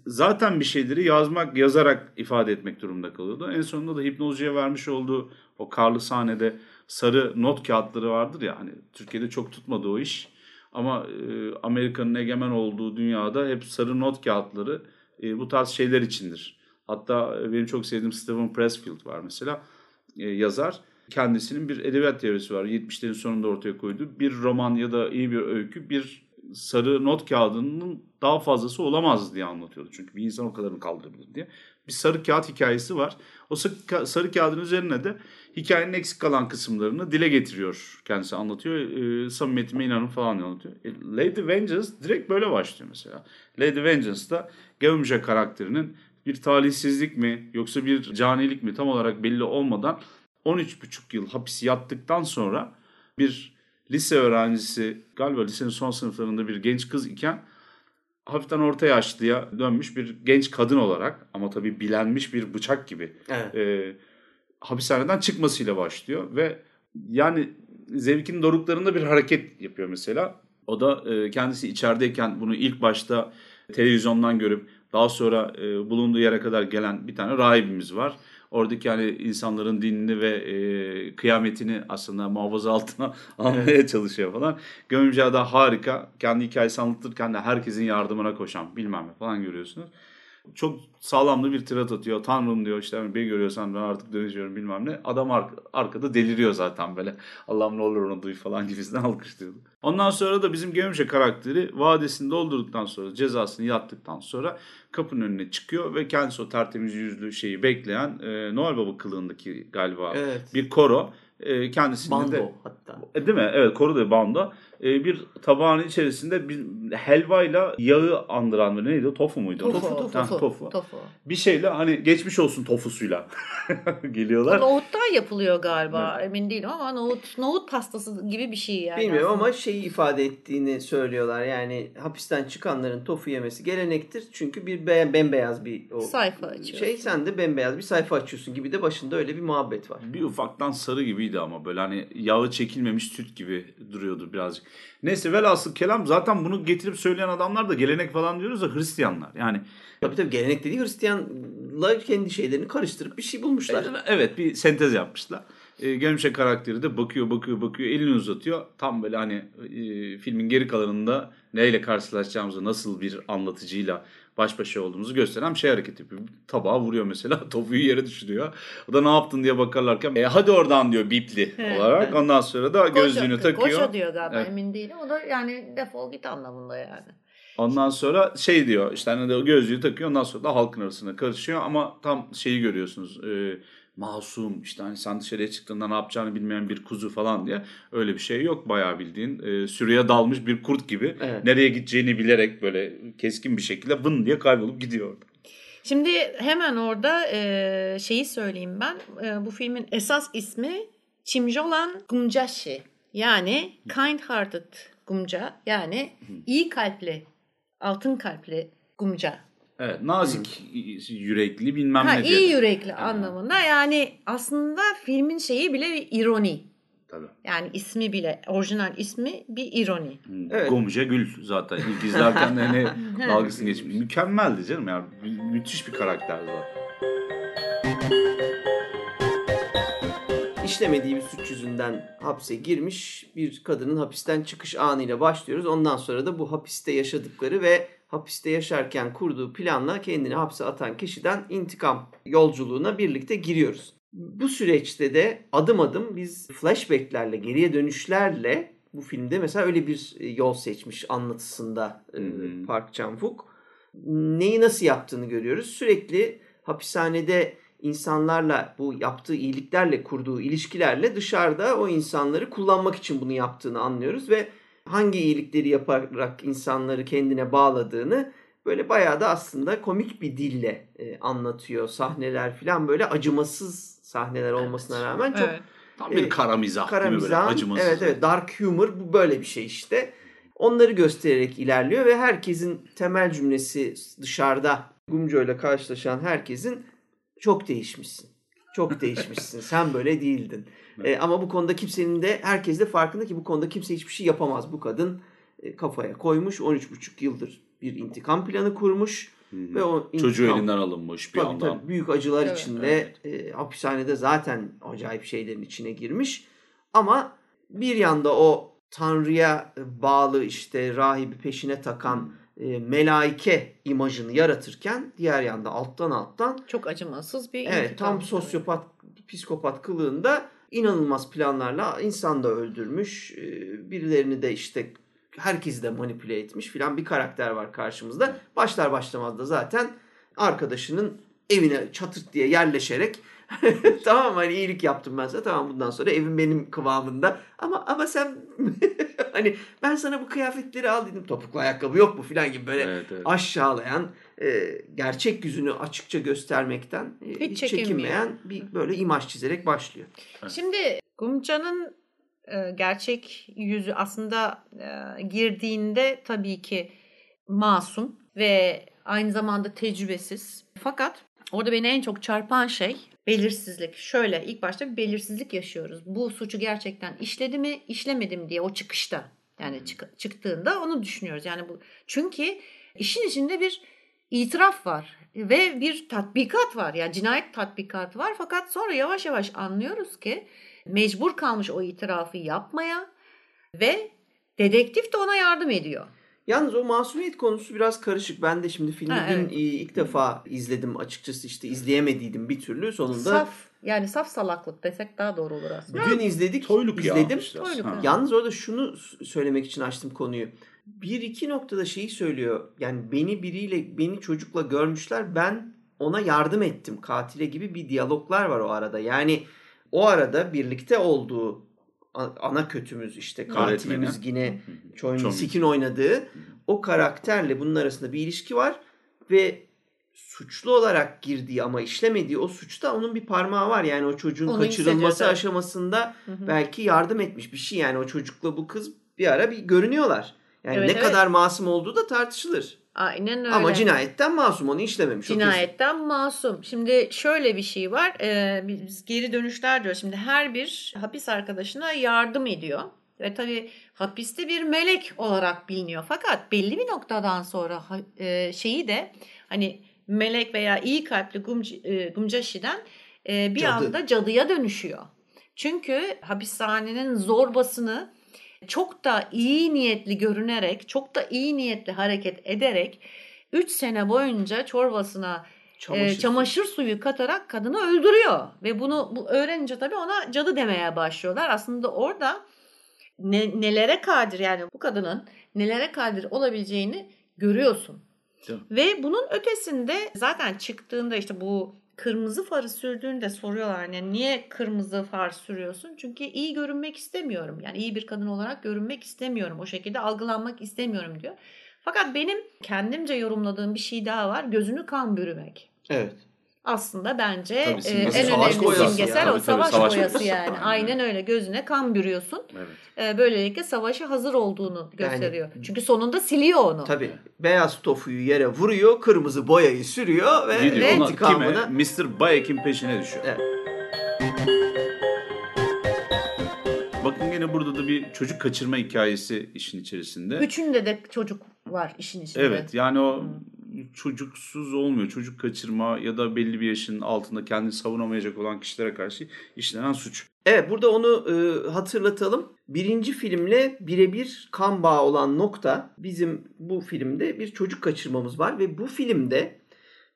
zaten bir şeyleri yazmak, yazarak ifade etmek durumunda kalıyordu. En sonunda da hipnozcuya vermiş olduğu o karlı sahnede sarı not kağıtları vardır ya hani Türkiye'de çok tutmadı o iş. Ama e, Amerika'nın egemen olduğu dünyada hep sarı not kağıtları e, bu tarz şeyler içindir. Hatta benim çok sevdiğim Stephen Pressfield var mesela e, yazar. Kendisinin bir edebiyat teorisi var. 70'lerin sonunda ortaya koyduğu. Bir roman ya da iyi bir öykü bir sarı not kağıdının daha fazlası olamaz diye anlatıyordu. Çünkü bir insan o kadarını kaldırabilir diye. Bir sarı kağıt hikayesi var. O sarı kağıdın üzerine de hikayenin eksik kalan kısımlarını dile getiriyor. Kendisi anlatıyor. E, samimiyetime inanın falan anlatıyor. E, Lady Vengeance direkt böyle başlıyor mesela. Lady Vengeance'da Gavumja karakterinin bir talihsizlik mi yoksa bir canilik mi tam olarak belli olmadan 13,5 yıl hapis yattıktan sonra bir lise öğrencisi galiba lisenin son sınıflarında bir genç kız iken hafiften orta yaşlıya dönmüş bir genç kadın olarak ama tabii bilenmiş bir bıçak gibi evet. e, hapishaneden çıkmasıyla başlıyor ve yani zevkin doruklarında bir hareket yapıyor mesela. O da e, kendisi içerideyken bunu ilk başta televizyondan görüp daha sonra e, bulunduğu yere kadar gelen bir tane rahibimiz var. Oradaki yani insanların dinini ve e, kıyametini aslında muhafaza altına almaya çalışıyor falan. Gömümce'de harika. Kendi hikayesi anlatırken de herkesin yardımına koşan bilmem ne falan görüyorsunuz çok sağlamlı bir tirat atıyor. Tanrım diyor işte hani bir görüyorsan ben artık dönüşüyorum bilmem ne. Adam ar- arkada deliriyor zaten böyle. Allah'ım ne olur onu duy falan gibisinden alkışlıyordu. Ondan sonra da bizim Gömüşe karakteri vadesini doldurduktan sonra cezasını yattıktan sonra kapının önüne çıkıyor ve kendisi o tertemiz yüzlü şeyi bekleyen e, Noel Baba kılığındaki galiba evet. bir koro e, kendisini bando de hatta. E, değil mi? Evet koru da bando. E, bir tabağın içerisinde bir helvayla yağı andıran bir neydi? Tofu muydu? Tofu, tofu, tofu. Ha, tofu. tofu. Bir şeyle hani geçmiş olsun tofusuyla geliyorlar. Nohuttan yapılıyor galiba. Evet. Emin değilim ama nohut nohut pastası gibi bir şey yani. Bilmiyorum aslında. ama şeyi ifade ettiğini söylüyorlar. Yani hapisten çıkanların tofu yemesi gelenektir. Çünkü bir be bembeyaz bir o sayfa açıyorsun. Şey sen de bembeyaz bir sayfa açıyorsun gibi de başında öyle bir muhabbet var. Bir ufaktan sarı gibiydi ama böyle hani yağı çekilmemiş süt gibi duruyordu birazcık. Neyse velhasıl kelam zaten bunu getirip söyleyen adamlar da gelenek falan diyoruz da Hristiyanlar. Yani Tabii tabii gelenek dediği Hristiyanlar kendi şeylerini karıştırıp bir şey bulmuşlar. Evet bir sentez yapmışlar. E, Gelmişe karakteri de bakıyor bakıyor bakıyor elini uzatıyor. Tam böyle hani e, filmin geri kalanında neyle karşılaşacağımızı nasıl bir anlatıcıyla baş başa olduğumuzu gösteren şey hareket yapıyor. Tabağa vuruyor mesela. Tofuyu yere düşürüyor. O da ne yaptın diye bakarlarken e, hadi oradan diyor bipli olarak. Ondan sonra da gözlüğünü koşa, takıyor. Koşa diyor galiba evet. emin değilim. O da yani defol git anlamında yani. Ondan sonra şey diyor işte hani de gözlüğü takıyor ondan sonra da halkın arasına karışıyor ama tam şeyi görüyorsunuz. E, masum işte hani sen dışarıya çıktığında ne yapacağını bilmeyen bir kuzu falan diye öyle bir şey yok. Bayağı bildiğin e, sürüye dalmış bir kurt gibi evet. nereye gideceğini bilerek böyle keskin bir şekilde vın diye kaybolup gidiyor Şimdi hemen orada e, şeyi söyleyeyim ben. E, bu filmin esas ismi Chimjolan Gumjashi yani kind hearted Gumca. Yani iyi kalpli altın kalpli Gumca Evet, nazik hmm. yürekli bilmem ha, ne diye. İyi yürekli yani. anlamında. Yani aslında filmin şeyi bile bir ironi. Tabii. Yani ismi bile, orijinal ismi bir ironi. Evet. Gomca Gül zaten ilk izlerken de hani dalgasını geçmiş. Mükemmeldi canım ya. Mü- müthiş bir karakterdi o. İşlemediği bir suç yüzünden hapse girmiş bir kadının hapisten çıkış anıyla başlıyoruz. Ondan sonra da bu hapiste yaşadıkları ve hapiste yaşarken kurduğu planla kendini hapse atan kişiden intikam yolculuğuna birlikte giriyoruz. Bu süreçte de adım adım biz flashbacklerle, geriye dönüşlerle bu filmde mesela öyle bir e, yol seçmiş anlatısında hmm. Park Chan-wook. Neyi nasıl yaptığını görüyoruz. Sürekli hapishanede insanlarla bu yaptığı iyiliklerle kurduğu ilişkilerle dışarıda o insanları kullanmak için bunu yaptığını anlıyoruz ve hangi iyilikleri yaparak insanları kendine bağladığını böyle bayağı da aslında komik bir dille e, anlatıyor. Sahneler falan böyle acımasız sahneler olmasına rağmen çok evet. Tam bir kara mizah kara değil mi böyle acımasız. Evet evet dark humor bu böyle bir şey işte. Onları göstererek ilerliyor ve herkesin temel cümlesi dışarıda Gumco ile karşılaşan herkesin çok değişmişsin. Çok değişmişsin. Sen böyle değildin. E, ama bu konuda kimsenin de herkes de farkında ki bu konuda kimse hiçbir şey yapamaz. Bu kadın e, kafaya koymuş. 13,5 yıldır bir intikam planı kurmuş. Ve o Çocuğu intikam- elinden alınmış bir Tabii yandan. tabii, büyük acılar Evet, içinde e, hapishanede zaten acayip şeylerin içine girmiş. Ama bir yanda o Tanrı'ya bağlı işte rahibi peşine takan e, melaike imajını yaratırken diğer yanda alttan alttan Çok acımasız bir evet tam sosyopat psikopat kılığında inanılmaz planlarla insan da öldürmüş. e, birilerini de işte herkesi de manipüle etmiş filan bir karakter var karşımızda. Başlar başlamaz da zaten arkadaşının evine çatırt diye yerleşerek tamam hani iyilik yaptım ben sana tamam bundan sonra evim benim kıvamında ama ama sen hani ben sana bu kıyafetleri al dedim topuklu ayakkabı yok mu filan gibi böyle Evet, evet. aşağılayan e, gerçek yüzünü açıkça göstermekten e, Hiç hiç, çekinmeyen bir böyle imaj çizerek başlıyor. Şimdi Gumca'nın e, gerçek yüzü aslında e, girdiğinde tabii ki masum ve aynı zamanda tecrübesiz. Fakat orada beni en çok çarpan şey belirsizlik. Şöyle ilk başta bir belirsizlik yaşıyoruz. Bu suçu gerçekten işledi mi, işlemedi mi diye o çıkışta. Yani çık- çıktığında onu düşünüyoruz. Yani bu çünkü işin içinde bir itiraf var ve bir tatbikat var. Yani cinayet tatbikatı var fakat sonra yavaş yavaş anlıyoruz ki mecbur kalmış o itirafı yapmaya ve dedektif de ona yardım ediyor. Yalnız o masumiyet konusu biraz karışık. Ben de şimdi filmi Ha, evet. e, ilk defa izledim açıkçası işte izleyemediydim bir türlü. Sonunda Saf yani saf salaklık desek daha doğru olur aslında. dün izledik. Toyluk izledim. Toyluk Ha. ya. Yalnız orada şunu söylemek için açtım konuyu. Bir iki noktada şeyi söylüyor. Yani beni biriyle, beni çocukla görmüşler. Ben ona yardım ettim katile gibi bir diyaloglar var o arada. Yani o arada birlikte olduğu ana kötümüz işte katilimiz Öğretmeni. yine Choi Min-sik'in oynadığı o karakterle bunun arasında bir ilişki var ve suçlu olarak girdiği ama işlemediği o suçta onun bir parmağı var. Yani o çocuğun Onu kaçırılması aşamasında Hı hı. belki yardım etmiş bir şey yani o çocukla bu kız bir ara bir görünüyorlar. Yani Evet, ne evet. kadar masum olduğu da tartışılır. Aynen öyle. Ama cinayetten masum onu işlememiş. o kesin. Cinayetten masum. Şimdi şöyle bir şey var. Ee, biz geri dönüşler diyoruz. Şimdi her bir hapis arkadaşına yardım ediyor. Ve tabii hapiste bir melek olarak biliniyor. Fakat belli bir noktadan sonra e, şeyi de hani melek veya iyi kalpli Gumc- e, Gumcashi'den e, bir Cadı. anda cadıya dönüşüyor. Çünkü hapishanenin zorbasını çok da iyi niyetli görünerek, çok da iyi niyetli hareket ederek 3 sene boyunca çorbasına Çamaşır. e, çamaşır suyu katarak kadını öldürüyor. Ve bunu bu öğrenince tabii ona cadı demeye başlıyorlar. Aslında orada ne, nelere kadir yani bu kadının nelere kadir olabileceğini görüyorsun. Ve bunun ötesinde zaten çıktığında işte bu kırmızı farı sürdüğünde soruyorlar yani niye kırmızı far sürüyorsun? Çünkü iyi görünmek istemiyorum. Yani iyi bir kadın olarak görünmek istemiyorum. O şekilde algılanmak istemiyorum diyor. Fakat benim kendimce yorumladığım bir şey daha var. Gözünü kan bürümek. Evet. Aslında bence Tabii e, simgesi, en önemli boyası simgesel ya. o Tabii, savaş, savaş boyası yani. Aynen. Aynen öyle gözüne kan bürüyorsun. Evet. E, böylelikle savaşa hazır olduğunu gösteriyor. Çünkü sonunda siliyor onu. Tabii. Beyaz tofuyu yere vuruyor, kırmızı boyayı sürüyor ve Gidiyor intikamını? Mr. Bayek'in peşine düşüyor. Evet. Bakın gene burada da bir çocuk kaçırma hikayesi işin içerisinde. Üçünde de çocuk var işin içinde. Evet yani o çocuksuz olmuyor. Çocuk kaçırma ya da belli bir yaşın altında kendini savunamayacak olan kişilere karşı işlenen suç. Evet burada onu e, hatırlatalım. Birinci filmle birebir kan bağı olan nokta bizim bu filmde bir çocuk kaçırmamız var ve bu filmde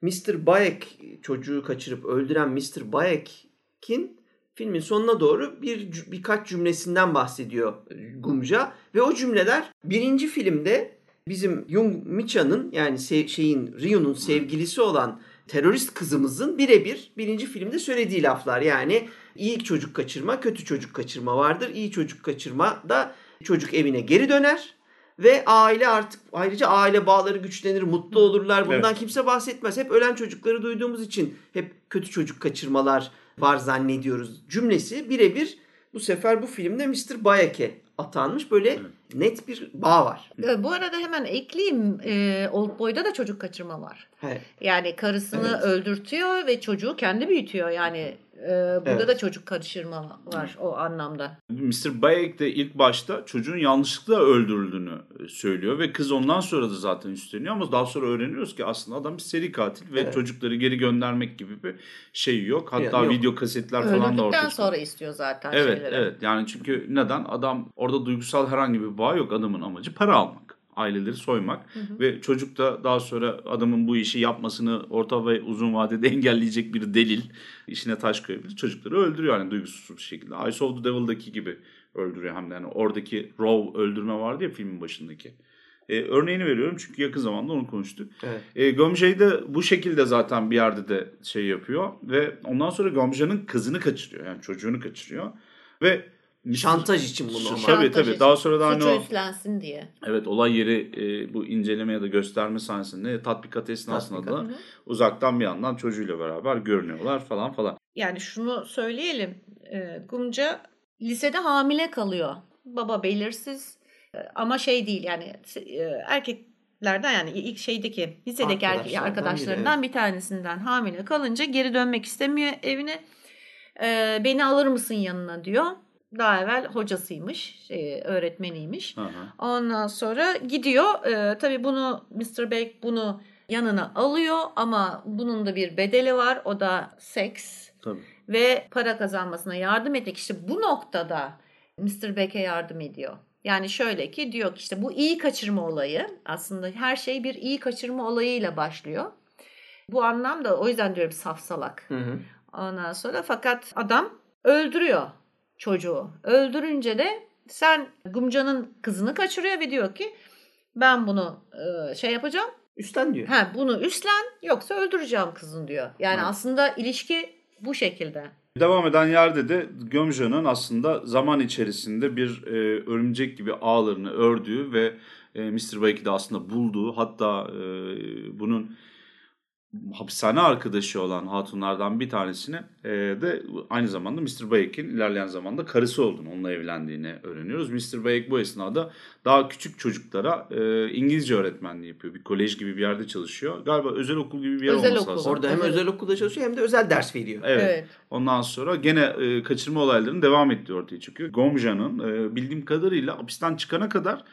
Mr. Bayek çocuğu kaçırıp öldüren Mr. Bayek'in filmin sonuna doğru bir birkaç cümlesinden bahsediyor Gumca ve o cümleler birinci filmde bizim Jung Micha'nın yani se- şeyin Ryu'nun sevgilisi olan terörist kızımızın birebir birinci filmde söylediği laflar. Yani iyi çocuk kaçırma, kötü çocuk kaçırma vardır. İyi çocuk kaçırma da çocuk evine geri döner ve aile artık ayrıca aile bağları güçlenir, mutlu olurlar. Bundan Evet. kimse bahsetmez. Hep ölen çocukları duyduğumuz için hep kötü çocuk kaçırmalar var zannediyoruz. Cümlesi birebir bu sefer bu filmde Mr. Bayek'e atanmış böyle net bir bağ var. E, Bu arada hemen ekleyeyim. E, Old Boy'da da çocuk kaçırma var. He. Yani karısını Evet. öldürtüyor ve çocuğu kendi büyütüyor. Yani e, burada Evet. da çocuk karıştırma var o anlamda. Mr. Bayek de ilk başta çocuğun yanlışlıkla öldürüldüğünü e, söylüyor ve kız ondan sonra da zaten üstleniyor ama daha sonra öğreniyoruz ki aslında adam bir seri katil ve Evet. çocukları geri göndermek gibi bir şey yok. Hatta Yani yok. video kasetler falan da ortaya sonra istiyor zaten Evet şeyleri. evet yani çünkü neden adam orada duygusal herhangi bir bağ yok adamın amacı para almak aileleri soymak ve çocuk da daha sonra adamın bu işi yapmasını orta ve uzun vadede engelleyecek bir delil işine taş koyabilir çocukları öldürüyor yani duygusuz bir şekilde Ice of the Devil'daki gibi öldürüyor hem de yani oradaki raw öldürme vardı ya filmin başındaki. Ee, örneğini veriyorum çünkü yakın zamanda onu konuştuk. Evet. E, Gömce'yi de bu şekilde zaten bir yerde de şey yapıyor ve ondan sonra Gömce'nin kızını kaçırıyor yani çocuğunu kaçırıyor ve Şantaj için bunu ama. Tabii tabii için. daha sonra da hani Suçu o üstlensin diye. evet olay yeri e, bu inceleme ya da gösterme sahnesinde tatbikat esnasında Tatbikat. da uzaktan bir yandan çocuğuyla beraber görünüyorlar falan falan. Yani şunu söyleyelim. E, Gumca lisede hamile kalıyor. Baba belirsiz E, ama şey değil yani e, erkeklerden yani ilk şeydeki lisedeki erkek arkadaşlarından biri, bir tanesinden hamile kalınca geri dönmek istemiyor evine. E, beni alır mısın yanına diyor. Daha evvel hocasıymış, şey, öğretmeniymiş. Hı hı. Ondan sonra gidiyor. Ee, tabii bunu Mr. Beck bunu yanına alıyor ama bunun da bir bedeli var. O da seks Tabii. ve para kazanmasına yardım etmek. İşte bu noktada Mr. Beck'e yardım ediyor. Yani şöyle ki diyor ki işte bu iyi kaçırma olayı aslında her şey bir iyi kaçırma olayıyla başlıyor. Bu anlamda o yüzden diyorum safsalak. Hı hı. Ondan sonra fakat adam öldürüyor çocuğu. Öldürünce de sen Gumca'nın kızını kaçırıyor ve diyor ki ben bunu e, şey yapacağım. Üstten diyor. Ha bunu üstlen yoksa öldüreceğim kızın diyor. Yani Hı. aslında ilişki bu şekilde. Devam eden yerde de Gömce'nin aslında zaman içerisinde bir e, örümcek gibi ağlarını ördüğü ve e, Mr. Bake'i de aslında bulduğu hatta e, bunun hapishane arkadaşı olan hatunlardan bir tanesini e, de aynı zamanda Mr. Bake'in ilerleyen zamanda karısı olduğunu, onunla evlendiğini öğreniyoruz. Mr. Bake bu esnada daha küçük çocuklara e, İngilizce öğretmenliği yapıyor. Bir kolej gibi bir yerde çalışıyor. Galiba özel okul gibi bir yer Özel olması okul. lazım. Orada hem Evet. özel okulda çalışıyor hem de özel ders veriyor. Evet. Evet. Ondan sonra gene e, kaçırma olaylarının devam ettiği ortaya çıkıyor. Gomja'nın e, bildiğim kadarıyla hapisten çıkana kadar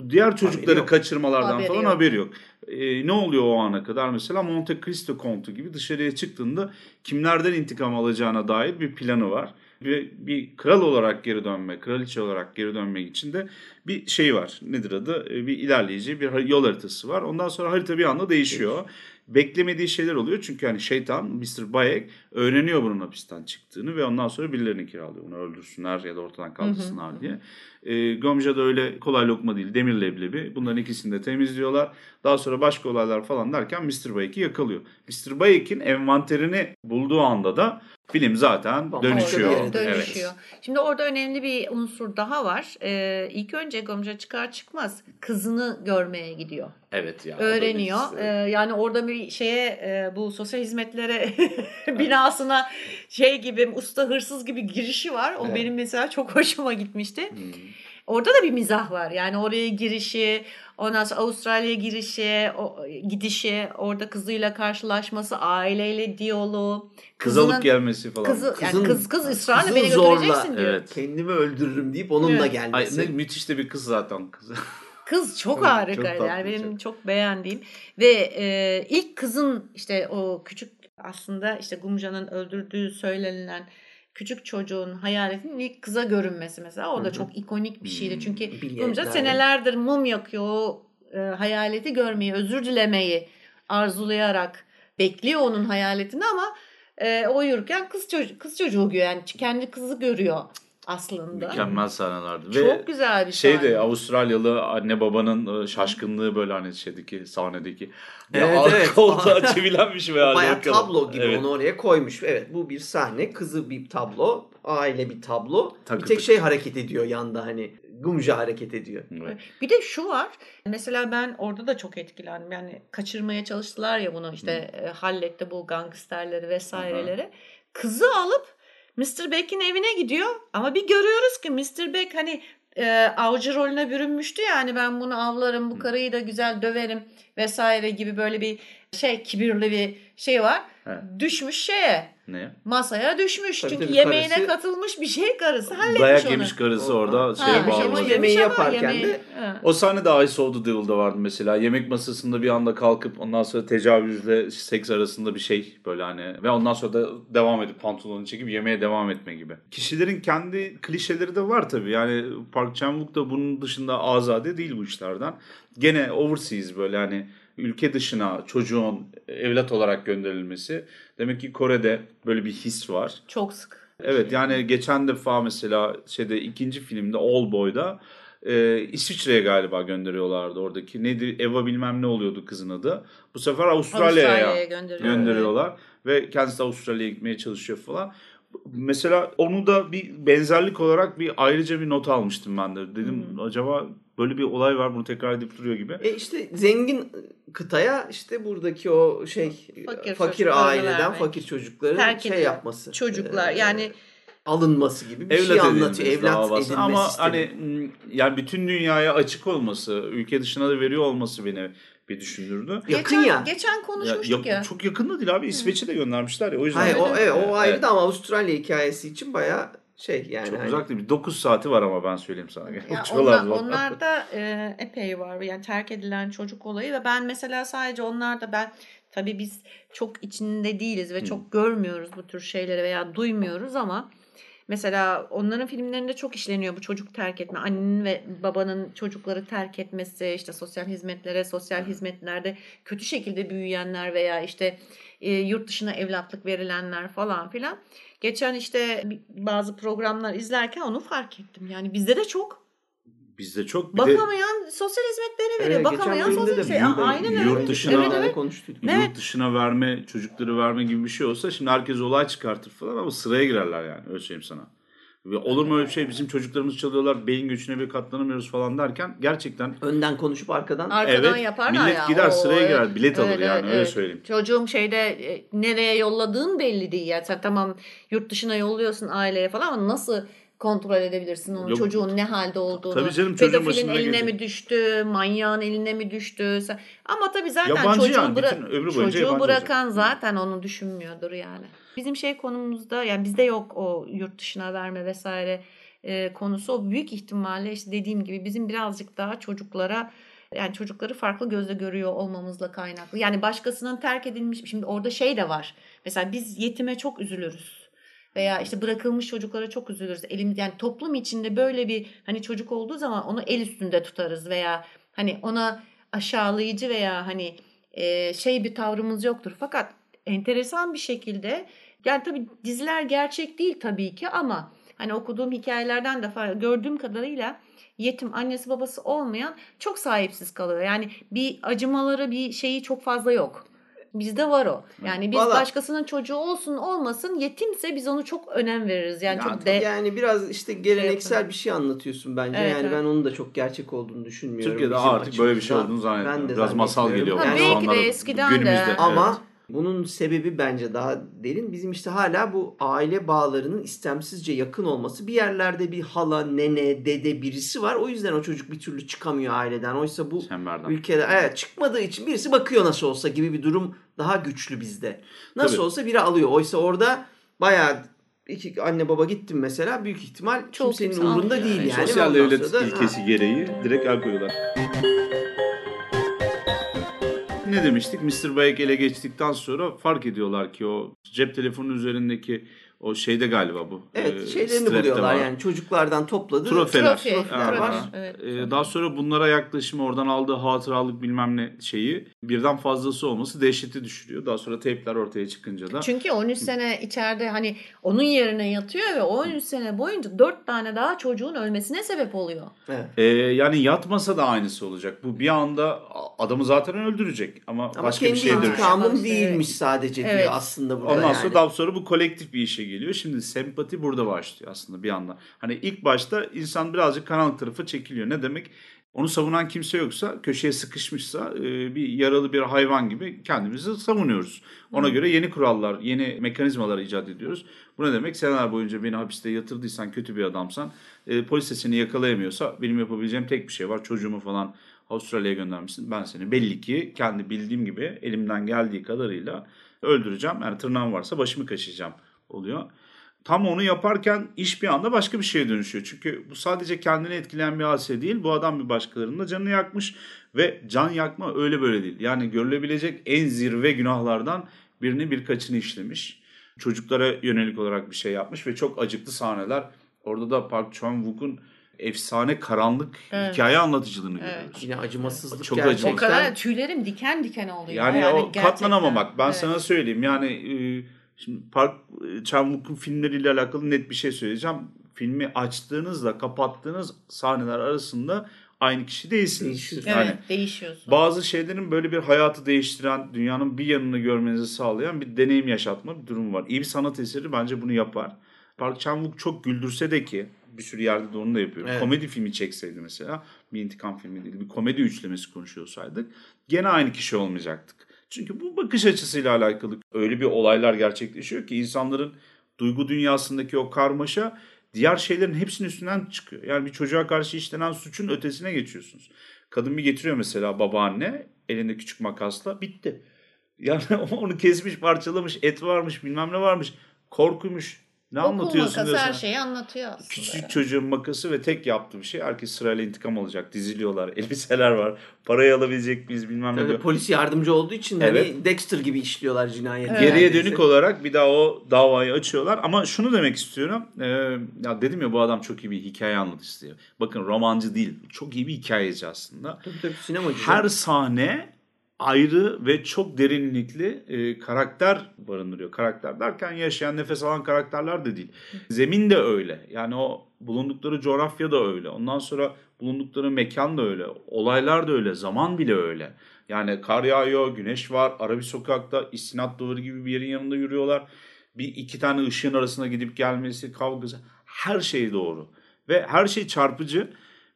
bu diğer çocukları yok. kaçırmalardan Haberi falan yok. haberi yok. E, ne oluyor o ana kadar? Mesela Monte Cristo kontu gibi dışarıya çıktığında kimlerden intikam alacağına dair bir planı var. Bir, bir kral olarak geri dönme, kraliçe olarak geri dönmek için de bir şey var. Nedir adı? E, bir ilerleyici bir yol haritası var. Ondan sonra harita bir anda değişiyor. Beklemediği şeyler oluyor çünkü hani şeytan Mr. Bayek öğreniyor bunun hapisten çıktığını ve ondan sonra birilerini kiralıyor. Onu öldürsünler ya da ortadan kaldırsınlar diye. E, Gomja da öyle kolay lokma değil. Demir leblebi. Bunların ikisini de temizliyorlar. Daha sonra başka olaylar falan derken Mr. Bayek'i yakalıyor. Mr. Bayek'in envanterini bulduğu anda da film zaten Bambaşka dönüşüyor. Dönüşüyor. Evet. Şimdi orada önemli bir unsur daha var. Ee, ilk önce Gomca çıkar çıkmaz kızını görmeye gidiyor. Evet ya. öğreniyor. Ee, yani orada bir şeye e, bu sosyal hizmetlere binasına şey gibi usta hırsız gibi girişi var. O Evet. benim mesela çok hoşuma gitmişti. Hmm. Orada da bir mizah var. Yani oraya girişi, ondan sonra Avustralya'ya girişi, o, gidişi, orada kızıyla karşılaşması, aileyle diyaloğu. Kız alıp gelmesi falan. Kızı, yani Kızın- kız kız ısrarla kızın beni zorla, götüreceksin diyor. Evet. Kendimi öldürürüm deyip onunla Evet. Ay, gelmesi. ne müthiş de bir kız zaten kız. Kız çok Evet, harika. çok tatlı, yani benim çok. çok beğendiğim ve e, ilk kızın işte o küçük aslında işte Gumca'nın öldürdüğü söylenilen küçük çocuğun hayaletinin ilk kıza görünmesi mesela o da çok ikonik bir şeydi. Hmm. Çünkü Bilyetlerle. Gumca senelerdir mum yakıyor o e, hayaleti görmeyi, özür dilemeyi arzulayarak bekliyor onun hayaletini ama e, o yürürken kız çocuğu, kız çocuğu görüyor. Yani kendi kızı görüyor aslında. Mükemmel sahnelerdi. Çok Ve güzel bir şey sahne. de Avustralyalı anne babanın e, şaşkınlığı böyle hani şeydeki sahnedeki. Ya Evet, evet. koltuğa çevilenmiş ve hala Baya bakalım. tablo gibi Evet. onu oraya koymuş. Evet bu bir sahne. Kızı bir tablo. Aile bir tablo. Takı bir tek şey hareket ediyor yanda hani. Gumca hareket ediyor. Evet. Bir de şu var. Mesela ben orada da çok etkilendim. Yani kaçırmaya çalıştılar ya bunu işte e, halletti bu gangsterleri vesaireleri. Kızı alıp Mr. Beck'in evine gidiyor ama bir görüyoruz ki Mr. Beck hani e, avcı rolüne bürünmüştü ya hani ben bunu avlarım bu karıyı da güzel döverim vesaire gibi böyle bir şey kibirli bir şey var. Evet. Düşmüş şeye Ne? masaya düşmüş. Tabii Çünkü tabii, yemeğine karısı- katılmış bir şey karısı halletmiş Dayak onu. yemiş karısı orada Ha, şeye Ha, bir şey bağladı. ama Yemeği yaparken yemeği- de- Ha. O sahne de Ice of the Devil'da vardı mesela. Yemek masasında bir anda kalkıp ondan sonra tecavüzle seks arasında bir şey böyle hani ve ondan sonra da devam edip pantolonunu çekip yemeğe devam etme gibi. Kişilerin kendi klişeleri de var tabii. Yani Park Chan-wook da bunun dışında azade değil bu işlerden. Gene overseas böyle hani ülke dışına çocuğun evlat olarak gönderilmesi. Demek ki Kore'de böyle bir his var. Çok sık. Evet yani geçen defa mesela şeyde ikinci filmde All Boy'da e, İsviçre'ye galiba gönderiyorlardı oradaki. Nedir Eva bilmem ne oluyordu kızın adı. Bu sefer Avustralya'ya Avustralya'ya gönderiyor. gönderiyorlar ve kendisi de Avustralya'ya gitmeye çalışıyor falan. Mesela onu da bir benzerlik olarak bir ayrıca bir not almıştım ben de. Dedim Hmm. acaba böyle bir olay var bunu tekrar edip duruyor gibi. E işte zengin kıtaya işte buradaki o şey Fakir fakir, aileden vermek. fakir çocukların Terk şey yapması. Çocuklar e, yani alınması gibi bir evlat şey anlatıyor. Evlat davası. edilme Ama sistemi. hani yani bütün dünyaya açık olması, ülke dışına da veriyor olması beni bir düşündürdü. Yakın geçen, ya. Geçen konuşmuştuk ya. ya- Çok yakın da değil abi. İsveç'e de göndermişler ya. O yüzden. Hayır, o, evet, o ayrı Evet. da ama Avustralya hikayesi için baya şey yani. Çok hani- uzak değil. 9 saati var ama ben söyleyeyim sana. Ya onlar, onlarda e, epey var yani terk edilen çocuk olayı ve ben mesela sadece onlarda ben tabii biz çok içinde değiliz ve çok görmüyoruz bu tür şeyleri veya duymuyoruz ama mesela onların filmlerinde çok işleniyor bu çocuk terk etme annenin ve babanın çocukları terk etmesi işte sosyal hizmetlere sosyal hizmetlerde kötü şekilde büyüyenler veya işte e, yurt dışına evlatlık verilenler falan filan. Geçen işte bazı programlar izlerken onu fark ettim. Yani bizde de çok Bizde çok. Bir de Bakamayan sosyal hizmetlere veriyor. Evet, Bakamayan sosyal de şey. yurt- Aynen yurt öyle. dışına- Evet, evet. konuştuk. Evet. yurt dışına verme, çocukları verme gibi bir şey olsa şimdi herkes olay çıkartır falan ama sıraya girerler yani. Öyle söyleyeyim sana. Ve olur mu öyle bir şey? Bizim çocuklarımız çalıyorlar, beyin göçüne bir katlanamıyoruz falan derken gerçekten Önden konuşup arkadan Arkadan Evet, yaparlar millet ya. gider, Oo, sıraya evet. girer, bilet alır Evet, yani, evet, öyle söyleyeyim. Çocuğum şeyde e, nereye yolladığın belli değil. Yani sen tamam yurt dışına yolluyorsun aileye falan ama nasıl kontrol edebilirsin onun Yok. çocuğun ne halde olduğunu. Tabii canım, çocuğun Pedofilin eline gelecek? mi düştü, manyağın eline mi düştü? Sen... Ama tabii zaten Yabancı çocuğu, yani, bıra- çocuğu bırakan olacak. zaten onu düşünmüyordur yani. Bizim şey konumuzda yani bizde yok o yurt dışına verme vesaire e, konusu. O büyük ihtimalle işte dediğim gibi bizim birazcık daha çocuklara yani çocukları farklı gözle görüyor olmamızla kaynaklı. Yani başkasının terk edilmiş şimdi orada şey de var. Mesela biz yetime çok üzülürüz. Veya işte bırakılmış çocuklara çok üzülürüz. Elim yani toplum içinde böyle bir hani çocuk olduğu zaman onu el üstünde tutarız veya hani ona aşağılayıcı veya hani e, şey bir tavrımız yoktur. Fakat enteresan bir şekilde yani tabii diziler gerçek değil tabii ki ama hani okuduğum hikayelerden de gördüğüm kadarıyla yetim annesi babası olmayan çok sahipsiz kalıyor. Yani bir acımaları bir şeyi çok fazla yok. Bizde var o. Yani biz Valla- başkasının çocuğu olsun olmasın yetimse biz onu çok önem veririz. Yani Ya çok de yani biraz işte geleneksel yapın. bir şey anlatıyorsun bence. Evet, yani evet. ben onun da çok gerçek olduğunu düşünmüyorum. Türkiye'de artık böyle bir şey olduğunu zannediyorum. Ben de Biraz masal geliyor. Ha, bana şu belki de eskiden de. Ama Evet. Bunun sebebi bence daha derin. Bizim işte hala bu aile bağlarının istemsizce yakın olması. Bir yerlerde bir hala, nene, dede birisi var. O yüzden o çocuk bir türlü çıkamıyor aileden. Oysa bu Çemberden. ülkede evet çıkmadığı için birisi bakıyor nasıl olsa gibi bir durum daha güçlü bizde. Nasıl Tabii. olsa biri alıyor. Oysa orada bayağı iki anne baba gittim mesela büyük ihtimal Çok kimsenin kimse umurunda değil evet. yani. Sosyal devlet ilkesi gereği direkt el koyuyorlar. Ne demiştik? Mr. Bayek ele geçtikten sonra fark ediyorlar ki o cep telefonu üzerindeki o şeyde galiba bu. Evet e, şeylerini strap'te buluyorlar var. yani çocuklardan topladığı Trofeler. Trofi, trofeler var. Evet. Ee, daha sonra bunlara yaklaşımı oradan aldığı hatıralık bilmem ne şeyi birden fazlası olması dehşeti düşürüyor. Daha sonra teypler ortaya çıkınca da Çünkü 13 sene içeride hani onun yerine yatıyor ve 13 sene boyunca 4 tane daha çocuğun ölmesine sebep oluyor. Evet. Ee, yani yatmasa da aynısı olacak. Bu bir anda adamı zaten öldürecek ama, Ama başka kendi bir şeye dönüşecek. intikamım İşte- değilmiş sadece Evet. diyor aslında burada Ondan yani. sonra daha sonra bu kolektif bir işe geliyor. Şimdi sempati burada başlıyor aslında bir anda. Hani ilk başta insan birazcık karanlık tarafa çekiliyor. Ne demek? Onu savunan kimse yoksa, köşeye sıkışmışsa e, bir yaralı bir hayvan gibi kendimizi savunuyoruz. Ona göre yeni kurallar, yeni mekanizmalar icat ediyoruz. Bu ne demek? Seneler boyunca beni hapiste yatırdıysan, kötü bir adamsan, e, polis de seni yakalayamıyorsa benim yapabileceğim tek bir şey var. Çocuğumu falan Avustralya'ya göndermişsin. Ben seni belli ki kendi bildiğim gibi elimden geldiği kadarıyla öldüreceğim. Yani tırnağım varsa başımı kaşıyacağım oluyor. Tam onu yaparken iş bir anda başka bir şeye dönüşüyor. Çünkü bu sadece kendini etkileyen bir hadise değil. Bu adam bir başkalarının da canını yakmış ve can yakma öyle böyle değil. Yani görülebilecek en zirve günahlardan birini birkaçını işlemiş. Çocuklara yönelik olarak bir şey yapmış ve çok acıklı sahneler. Orada da Park Chan-wook'un efsane karanlık Evet. hikaye anlatıcılıını Evet. görüyoruz. Yine acımasızlık Çok gerçekten. O kadar tüylerim diken diken oluyor. Yani, o gerçekten. katlanamamak. Ben Evet. sana söyleyeyim. Yani e, şimdi Park Chan-wook'un filmleriyle alakalı net bir şey söyleyeceğim. Filmi açtığınızla kapattığınız sahneler arasında aynı kişi değilsiniz. Evet Yani değişiyorsun. bazı şeylerin böyle bir hayatı değiştiren, dünyanın bir yanını görmenizi sağlayan bir deneyim yaşatma bir durum var. İyi bir sanat eseri bence bunu yapar. Park Chan-wook çok güldürse de ki bir sürü yerde de onu da yapıyor. Evet. Komedi filmi çekseydi mesela bir intikam filmi değil bir komedi üçlemesi konuşuyorsaydık gene aynı kişi olmayacaktık. Çünkü bu bakış açısıyla alakalı öyle bir olaylar gerçekleşiyor ki insanların duygu dünyasındaki o karmaşa diğer şeylerin hepsinin üstünden çıkıyor. Yani bir çocuğa karşı işlenen suçun ötesine geçiyorsunuz. Kadın bir getiriyor mesela babaanne elinde küçük makasla bitti. Yani onu kesmiş parçalamış et varmış bilmem ne varmış korkuymuş ne Okul anlatıyorsun makası diyorsun. her şeyi anlatıyor aslında. Küçücük çocuğun makası ve tek yaptığı bir şey herkes sırayla intikam alacak. Diziliyorlar. Elbiseler var. Parayı alabilecek miyiz bilmem ne. Tabii polis yardımcı olduğu için Evet. hani Dexter gibi işliyorlar cinayeti. Evet. Geriye dönük olarak bir daha o davayı açıyorlar. Ama şunu demek istiyorum. Ee, ya dedim ya bu adam çok iyi bir hikaye anlatıcısı diye. Bakın romancı değil. Çok iyi bir hikayeci aslında. Tabii tabii sinemacı. Her sahne ayrı ve çok derinlikli e, karakter barındırıyor. Karakter derken yaşayan, nefes alan karakterler de değil. Zemin de öyle. Yani o bulundukları coğrafya da öyle. Ondan sonra bulundukları mekan da öyle. Olaylar da öyle. Zaman bile öyle. Yani kar yağıyor, güneş var. Ara sokakta istinat duvarı gibi bir yerin yanında yürüyorlar. Bir iki tane ışığın arasına gidip gelmesi, kavgası. Her şey doğru. Ve her şey çarpıcı.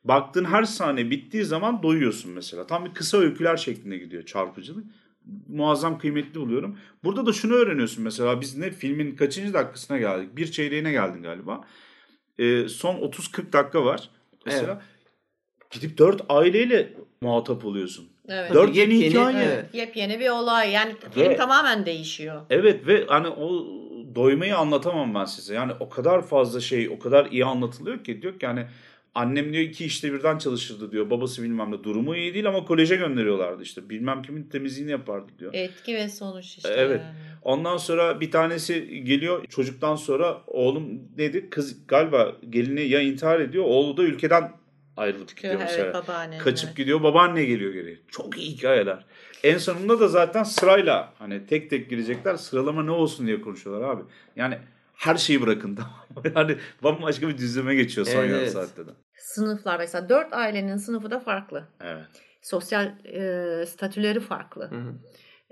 Baktığın her sahne bittiği zaman doyuyorsun mesela. Tam bir kısa öyküler şeklinde gidiyor çarpıcılık. Muazzam kıymetli buluyorum. Burada da şunu öğreniyorsun mesela biz ne filmin kaçıncı dakikasına geldik? Bir çeyreğine geldin galiba. Ee, son 30-40 dakika var. Mesela gidip dört aileyle muhatap oluyorsun. Evet. Dört yeni hikaye. evet. Yepyeni bir olay. Yani film Ve- tamamen değişiyor. Evet ve hani o doymayı anlatamam ben size. Yani o kadar fazla şey, o kadar iyi anlatılıyor ki diyor ki yani annem diyor iki işte birden çalışırdı diyor. Babası bilmem ne durumu iyi değil ama koleje gönderiyorlardı işte. Bilmem kimin temizliğini yapardı diyor. Etki ve sonuç işte. Evet. yani. Ondan sonra bir tanesi geliyor çocuktan sonra oğlum dedi kız galiba gelini ya intihar ediyor oğlu da ülkeden ayrılıp gidiyor Evet, mesela. babaanne. Kaçıp gidiyor babaanne geliyor geri. Çok iyi hikayeler. En sonunda da zaten sırayla hani tek tek girecekler sıralama ne olsun diye konuşuyorlar abi. Yani her şeyi bırakın tamam mı? Yani bambaşka bir düzleme geçiyor son Evet, yarım evet. saatte de. Sınıflar mesela dört ailenin sınıfı da farklı. Evet. Sosyal e, statüleri farklı. Hı hı.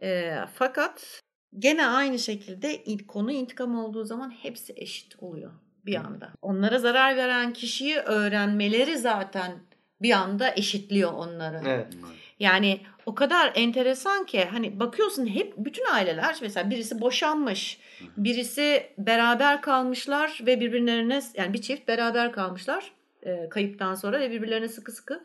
E, fakat gene aynı şekilde il- konu intikam olduğu zaman hepsi eşit oluyor bir anda. Onlara zarar veren kişiyi öğrenmeleri zaten bir anda eşitliyor onları. Evet. Yani o kadar enteresan ki hani bakıyorsun hep bütün aileler mesela birisi boşanmış, birisi beraber kalmışlar ve birbirlerine yani bir çift beraber kalmışlar e, kayıptan sonra ve birbirlerine sıkı sıkı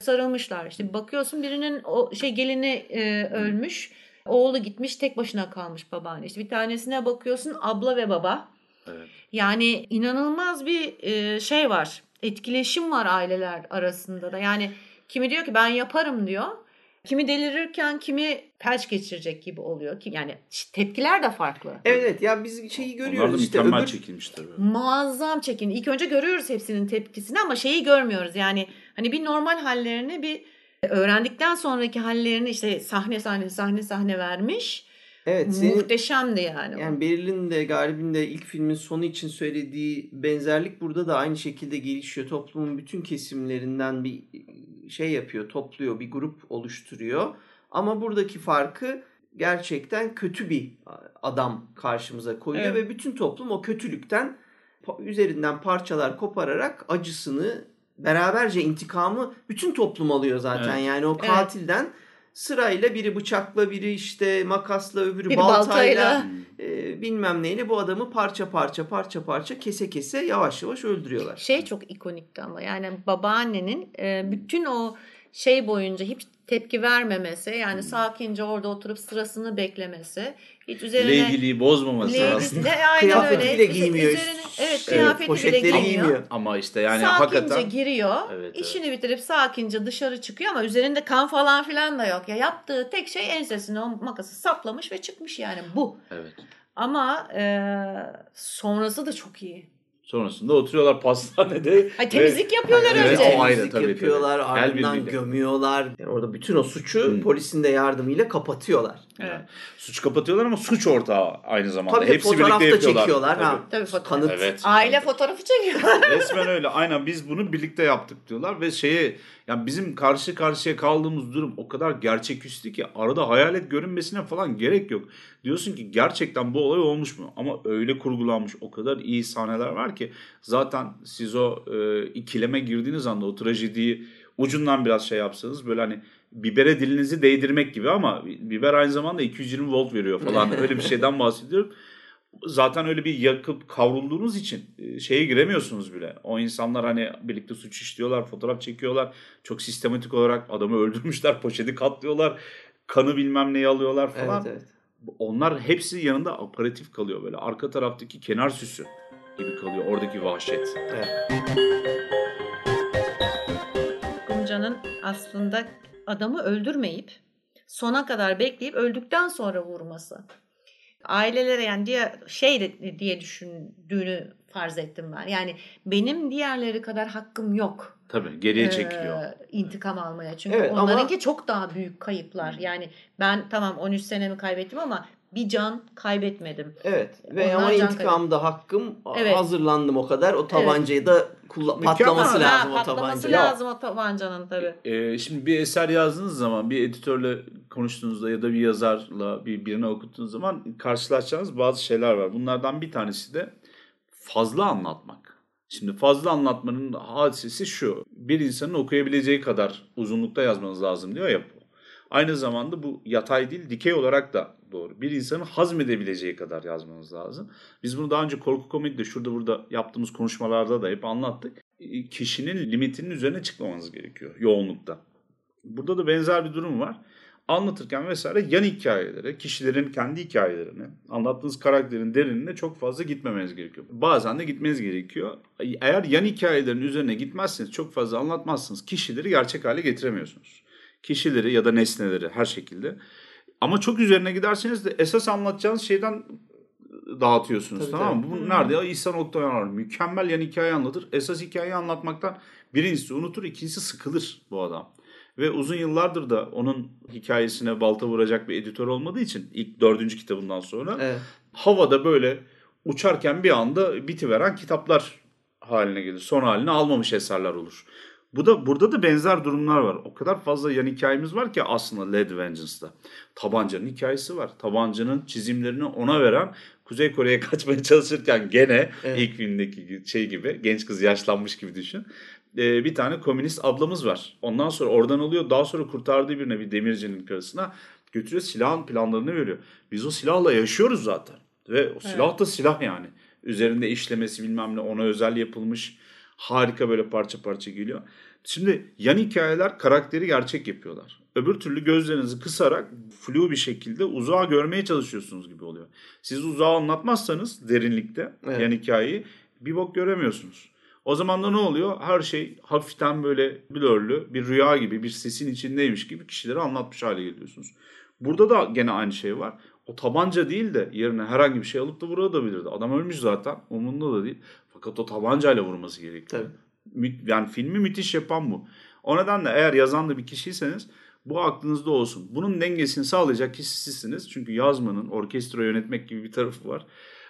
sarılmışlar. İşte bakıyorsun birinin o şey gelini e, ölmüş, oğlu gitmiş tek başına kalmış babaanne. İşte bir tanesine bakıyorsun abla ve baba. Evet. Yani inanılmaz bir e, şey var. Etkileşim var aileler arasında da. Yani kimi diyor ki ben yaparım diyor. Kimi delirirken kimi felç geçirecek gibi oluyor. Ki yani tepkiler de farklı. Evet evet ya biz şeyi Onlar da görüyoruz işte mükemmel öbür çekilmiş tabii. Muazzam çekin. İlk önce görüyoruz hepsinin tepkisini ama şeyi görmüyoruz. Yani hani bir normal hallerini bir öğrendikten sonraki hallerini işte sahne sahne sahne sahne vermiş. Evet senin Muhteşemdi yani. yani Beril'in de Galip'in de ilk filmin sonu için söylediği benzerlik burada da aynı şekilde gelişiyor. Toplumun bütün kesimlerinden bir şey yapıyor, topluyor, bir grup oluşturuyor. Ama buradaki farkı gerçekten kötü bir adam karşımıza koyuyor Evet. ve bütün toplum o kötülükten üzerinden parçalar kopararak acısını beraberce intikamı bütün toplum alıyor zaten. Evet. Yani o Evet. Sırayla biri bıçakla, biri işte makasla, öbürü Bir baltayla, baltayla. e, bilmem neyle bu adamı parça parça parça parça kese kese yavaş yavaş öldürüyorlar. Şey çok ikonikti ama yani babaannenin e, bütün o şey boyunca hiç tepki vermemesi yani sakince orada oturup sırasını beklemesi hiç üzerine Lady'liği bozmaması Lady- aslında. Ne, aynen Kıyafeti öyle. bile giymiyor. Üzerine- evet Evet, kıyafeti bile poşetleri giymiyor. giymiyor. Ama işte yani sakince hakikaten giriyor. Evet, işini bitirip sakince dışarı çıkıyor ama üzerinde kan falan filan da yok. Ya yaptığı tek şey ensesine o makası saplamış ve çıkmış yani bu. evet. Ama e, sonrası da çok iyi. Sonrasında oturuyorlar pastanede. Ay, temizlik yapıyorlar Evet, önce. o ayrı Temizlik tabii, yapıyorlar, tabii. Ardından gömüyorlar. Yani orada bütün o suçu Hı. polisin de yardımıyla kapatıyorlar. Evet. Suç kapatıyorlar ama suç ortağı aynı zamanda. Tabii Hepsi fotoğraf birlikte da yapıyorlar. çekiyorlar. Tabii. Ha, Tabii fotoğraf. kanıt. Evet. Aile fotoğrafı çekiyor. Resmen öyle. Aynen biz bunu birlikte yaptık diyorlar ve şeye yani bizim karşı karşıya kaldığımız durum o kadar gerçeküstü ki arada hayalet görünmesine falan gerek yok. Diyorsun ki gerçekten bu olay olmuş mu? Ama öyle kurgulanmış o kadar iyi sahneler var ki zaten siz o e, ikileme girdiğiniz anda o trajediyi ucundan biraz şey yapsanız böyle hani bibere dilinizi değdirmek gibi ama biber aynı zamanda 220 volt veriyor falan öyle bir şeyden bahsediyorum zaten öyle bir yakıp kavrulduğunuz için e, şeye giremiyorsunuz bile. O insanlar hani birlikte suç işliyorlar, fotoğraf çekiyorlar. Çok sistematik olarak adamı öldürmüşler, poşeti katlıyorlar. Kanı bilmem neyi alıyorlar falan. Evet evet. Onlar hepsi yanında aparatif kalıyor böyle. Arka taraftaki kenar süsü gibi kalıyor oradaki vahşet. evet. Kumca'nın aslında adamı öldürmeyip sona kadar bekleyip öldükten sonra vurması. Ailelere yani diye şey de- diye düşündüğünü farz ettim ben. Yani benim diğerleri kadar hakkım yok. Tabii geriye e, çekiliyor. intikam almaya. Çünkü Evet, ama- onlarınki çok daha büyük kayıplar. Yani ben tamam 13 senemi kaybettim ama bir can kaybetmedim. Evet ve Onlar ama intikamda hakkım Evet. hazırlandım o kadar. O tabancayı da kullan Mükemmel. patlaması Ha, lazım o patlaması tabanca. lazım o tabancanın tabii. Ee, şimdi bir eser yazdığınız zaman bir editörle konuştuğunuzda ya da bir yazarla bir birine okuttuğunuz zaman karşılaşacağınız bazı şeyler var. Bunlardan bir tanesi de fazla anlatmak. Şimdi fazla anlatmanın hadisesi şu. Bir insanın okuyabileceği kadar uzunlukta yazmanız lazım diyor ya. Aynı zamanda bu yatay değil dikey olarak da doğru. Bir insanın hazmedebileceği kadar yazmanız lazım. Biz bunu daha önce korku komedide şurada burada yaptığımız konuşmalarda da hep anlattık. E, Kişinin limitinin üzerine çıkmamanız gerekiyor yoğunlukta. Burada da benzer bir durum var. Anlatırken vesaire yan hikayelere, kişilerin kendi hikayelerine, anlattığınız karakterin derinine çok fazla gitmemeniz gerekiyor. Bazen de gitmeniz gerekiyor. Eğer yan hikayelerin üzerine gitmezseniz, çok fazla anlatmazsınız, kişileri gerçek hale getiremiyorsunuz. Kişileri ya da nesneleri her şekilde. Ama çok üzerine giderseniz de esas anlatacağınız şeyden dağıtıyorsunuz Tabii, tamam mı? Bu nerede ya? İhsan Oktayan var. Mükemmel yan hikaye anlatır. Esas hikayeyi anlatmaktan birincisi unutur, ikincisi sıkılır bu adam. Ve uzun yıllardır da onun hikayesine balta vuracak bir editör olmadığı için ilk dördüncü kitabından sonra Evet. havada böyle uçarken bir anda bitiveren kitaplar haline gelir. Son halini almamış eserler olur. Bu da burada da benzer durumlar var. O kadar fazla yan hikayemiz var ki aslında Led Vengeance'da. Tabancanın hikayesi var. Tabancanın çizimlerini ona veren Kuzey Kore'ye kaçmaya çalışırken gene Evet. ilk filmdeki şey gibi genç kız yaşlanmış gibi düşün. Ee, bir tane komünist ablamız var. Ondan sonra oradan alıyor. Daha sonra kurtardığı birine bir demircinin karısına götürüyor silahın planlarını veriyor. Biz o silahla yaşıyoruz zaten. Ve o silah da silah yani. Üzerinde işlemesi bilmem ne ona özel yapılmış. Harika böyle parça parça geliyor. Şimdi yan hikayeler karakteri gerçek yapıyorlar. Öbür türlü gözlerinizi kısarak flu bir şekilde uzağa görmeye çalışıyorsunuz gibi oluyor. Siz uzağa anlatmazsanız derinlikte Evet. yan hikayeyi bir bok göremiyorsunuz. O zaman da ne oluyor? Her şey hafiften böyle blurlu bir rüya gibi bir sesin içindeymiş gibi kişileri anlatmış hale geliyorsunuz. Burada da gene aynı şey var. O tabanca değil de yerine herhangi bir şey alıp da vurabilirdi. Adam ölmüş zaten. Umurunda da değil. Fakat o tabancayla vurması gerekiyor. Tabii. Yani filmi müthiş yapan bu. O nedenle eğer yazan da bir kişiyseniz bu aklınızda olsun. Bunun dengesini sağlayacak kişi sizsiniz. Çünkü yazmanın orkestra yönetmek gibi bir tarafı var.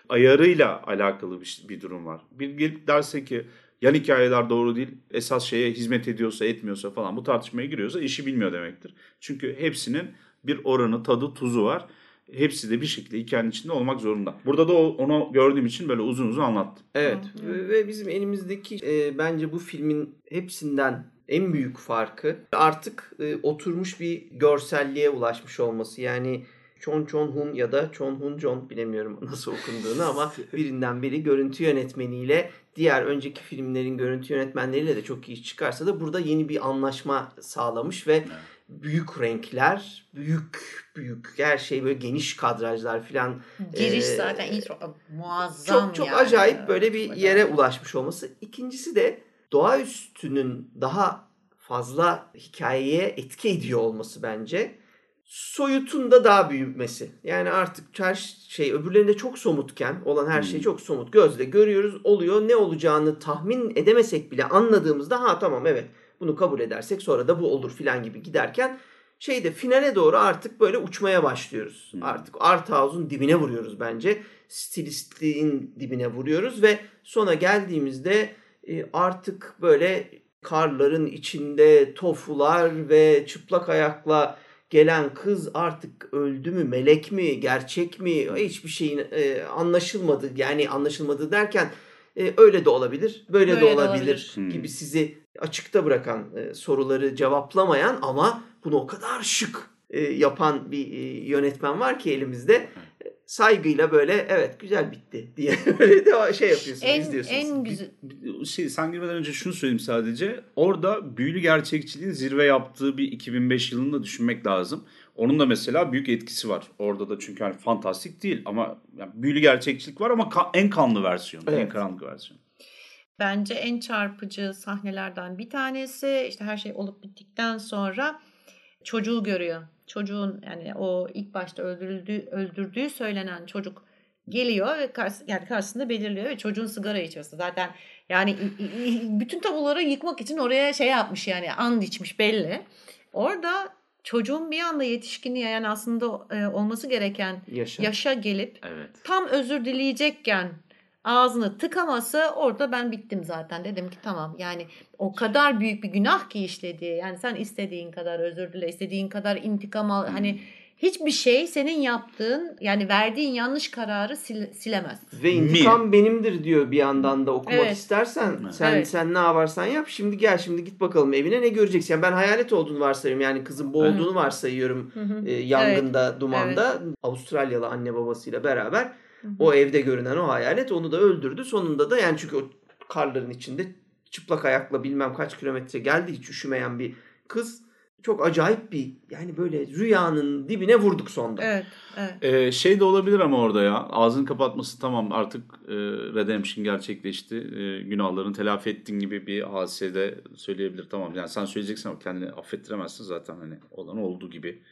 Ayarıyla alakalı bir, bir durum var. Bir gelip derse ki yan hikayeler doğru değil. Esas şeye hizmet ediyorsa etmiyorsa falan bu tartışmaya giriyorsa işi bilmiyor demektir. Çünkü hepsinin bir oranı, tadı, tuzu var. Hepsi de bir şekilde hikayenin içinde olmak zorunda. Burada da onu gördüğüm için böyle uzun uzun anlattım. Evet ve ve bizim elimizdeki e, bence bu filmin hepsinden en büyük farkı artık e, oturmuş bir görselliğe ulaşmış olması. Yani Chon Chon Hun ya da Chon Hun Jon bilemiyorum nasıl okunduğunu ama birinden biri görüntü yönetmeniyle diğer önceki filmlerin görüntü yönetmenleriyle de çok iyi çıkarsa da burada yeni bir anlaşma sağlamış ve büyük renkler, büyük büyük her şey böyle geniş kadrajlar filan Giriş Ee, zaten intro muazzam çok çok yani. acayip böyle bir yere ulaşmış olması. İkincisi de doğaüstünün daha fazla hikayeye etki ediyor olması bence. Soyutun da daha büyümesi. Yani artık her şey öbürlerinde çok somutken olan her şey Hmm. çok somut. Gözle görüyoruz oluyor. Ne olacağını tahmin edemesek bile anladığımızda ha tamam evet bunu kabul edersek sonra da bu olur filan gibi giderken şeyde finale doğru artık böyle uçmaya başlıyoruz. Hmm. Artık art house'un dibine vuruyoruz bence. Stilistliğin dibine vuruyoruz ve sona geldiğimizde e, artık böyle karların içinde tofular ve çıplak ayakla gelen kız artık öldü mü, melek mi, gerçek mi hiçbir şeyin e, anlaşılmadı. Yani anlaşılmadı derken e, öyle de olabilir, böyle, Böyle de de olabilir, olabilir. Hmm. gibi sizi açıkta bırakan e, soruları cevaplamayan ama bunu o kadar şık e, yapan bir e, yönetmen var ki elimizde. E, Saygıyla böyle evet güzel bitti diye böyle de şey yapıyorsunuz, En, izliyorsunuz. en güzel Bir- Şey, sen girmeden önce şunu söyleyeyim sadece. Orada büyülü gerçekçiliğin zirve yaptığı bir 2005 yılını da düşünmek lazım. Onun da mesela büyük etkisi var. Orada da çünkü hani fantastik değil ama yani büyülü gerçekçilik var ama ka- en kanlı versiyon, en Evet. karanlık versiyon. Bence en çarpıcı sahnelerden bir tanesi işte her şey olup bittikten sonra çocuğu görüyor. Çocuğun yani o ilk başta öldürüldüğü öldürdüğü söylenen çocuk geliyor ve karşı, yani karşısında belirliyor ve çocuğun sigara içiyorsa zaten yani bütün tabuları yıkmak için oraya şey yapmış yani and içmiş belli. Orada çocuğun bir anda yetişkinliğe yani aslında e, olması gereken Yaşa. yaşa gelip Evet. tam özür dileyecekken ağzını tıkaması orada ben bittim zaten. Dedim ki tamam yani o kadar büyük bir günah ki işlediği. Yani sen istediğin kadar özür dile, istediğin kadar intikam al. Hani hiçbir şey senin yaptığın yani verdiğin yanlış kararı sil- silemez. Ve intikam benimdir diyor bir yandan da okumak Evet. istersen. Evet. Sen Evet. sen ne yaparsan yap. Şimdi gel şimdi git bakalım evine ne göreceksin. Yani ben hayalet olduğunu varsayıyorum. Yani kızın boğulduğunu varsayıyorum. E, yangında, dumanda. Avustralyalı anne babasıyla beraber O evde görünen o hayalet onu da öldürdü. Sonunda da yani çünkü o karların içinde çıplak ayakla bilmem kaç kilometre geldi hiç üşümeyen bir kız. Çok acayip bir yani böyle rüyanın dibine vurduk sonda. Evet, evet. Ee, şey de olabilir ama orada ya ağzını kapatması tamam artık e, redemption gerçekleşti. E, günahlarını telafi ettin gibi bir hadisede söyleyebilir. Tamam yani sen söyleyeceksin ama kendini affettiremezsin zaten hani olan oldu gibi.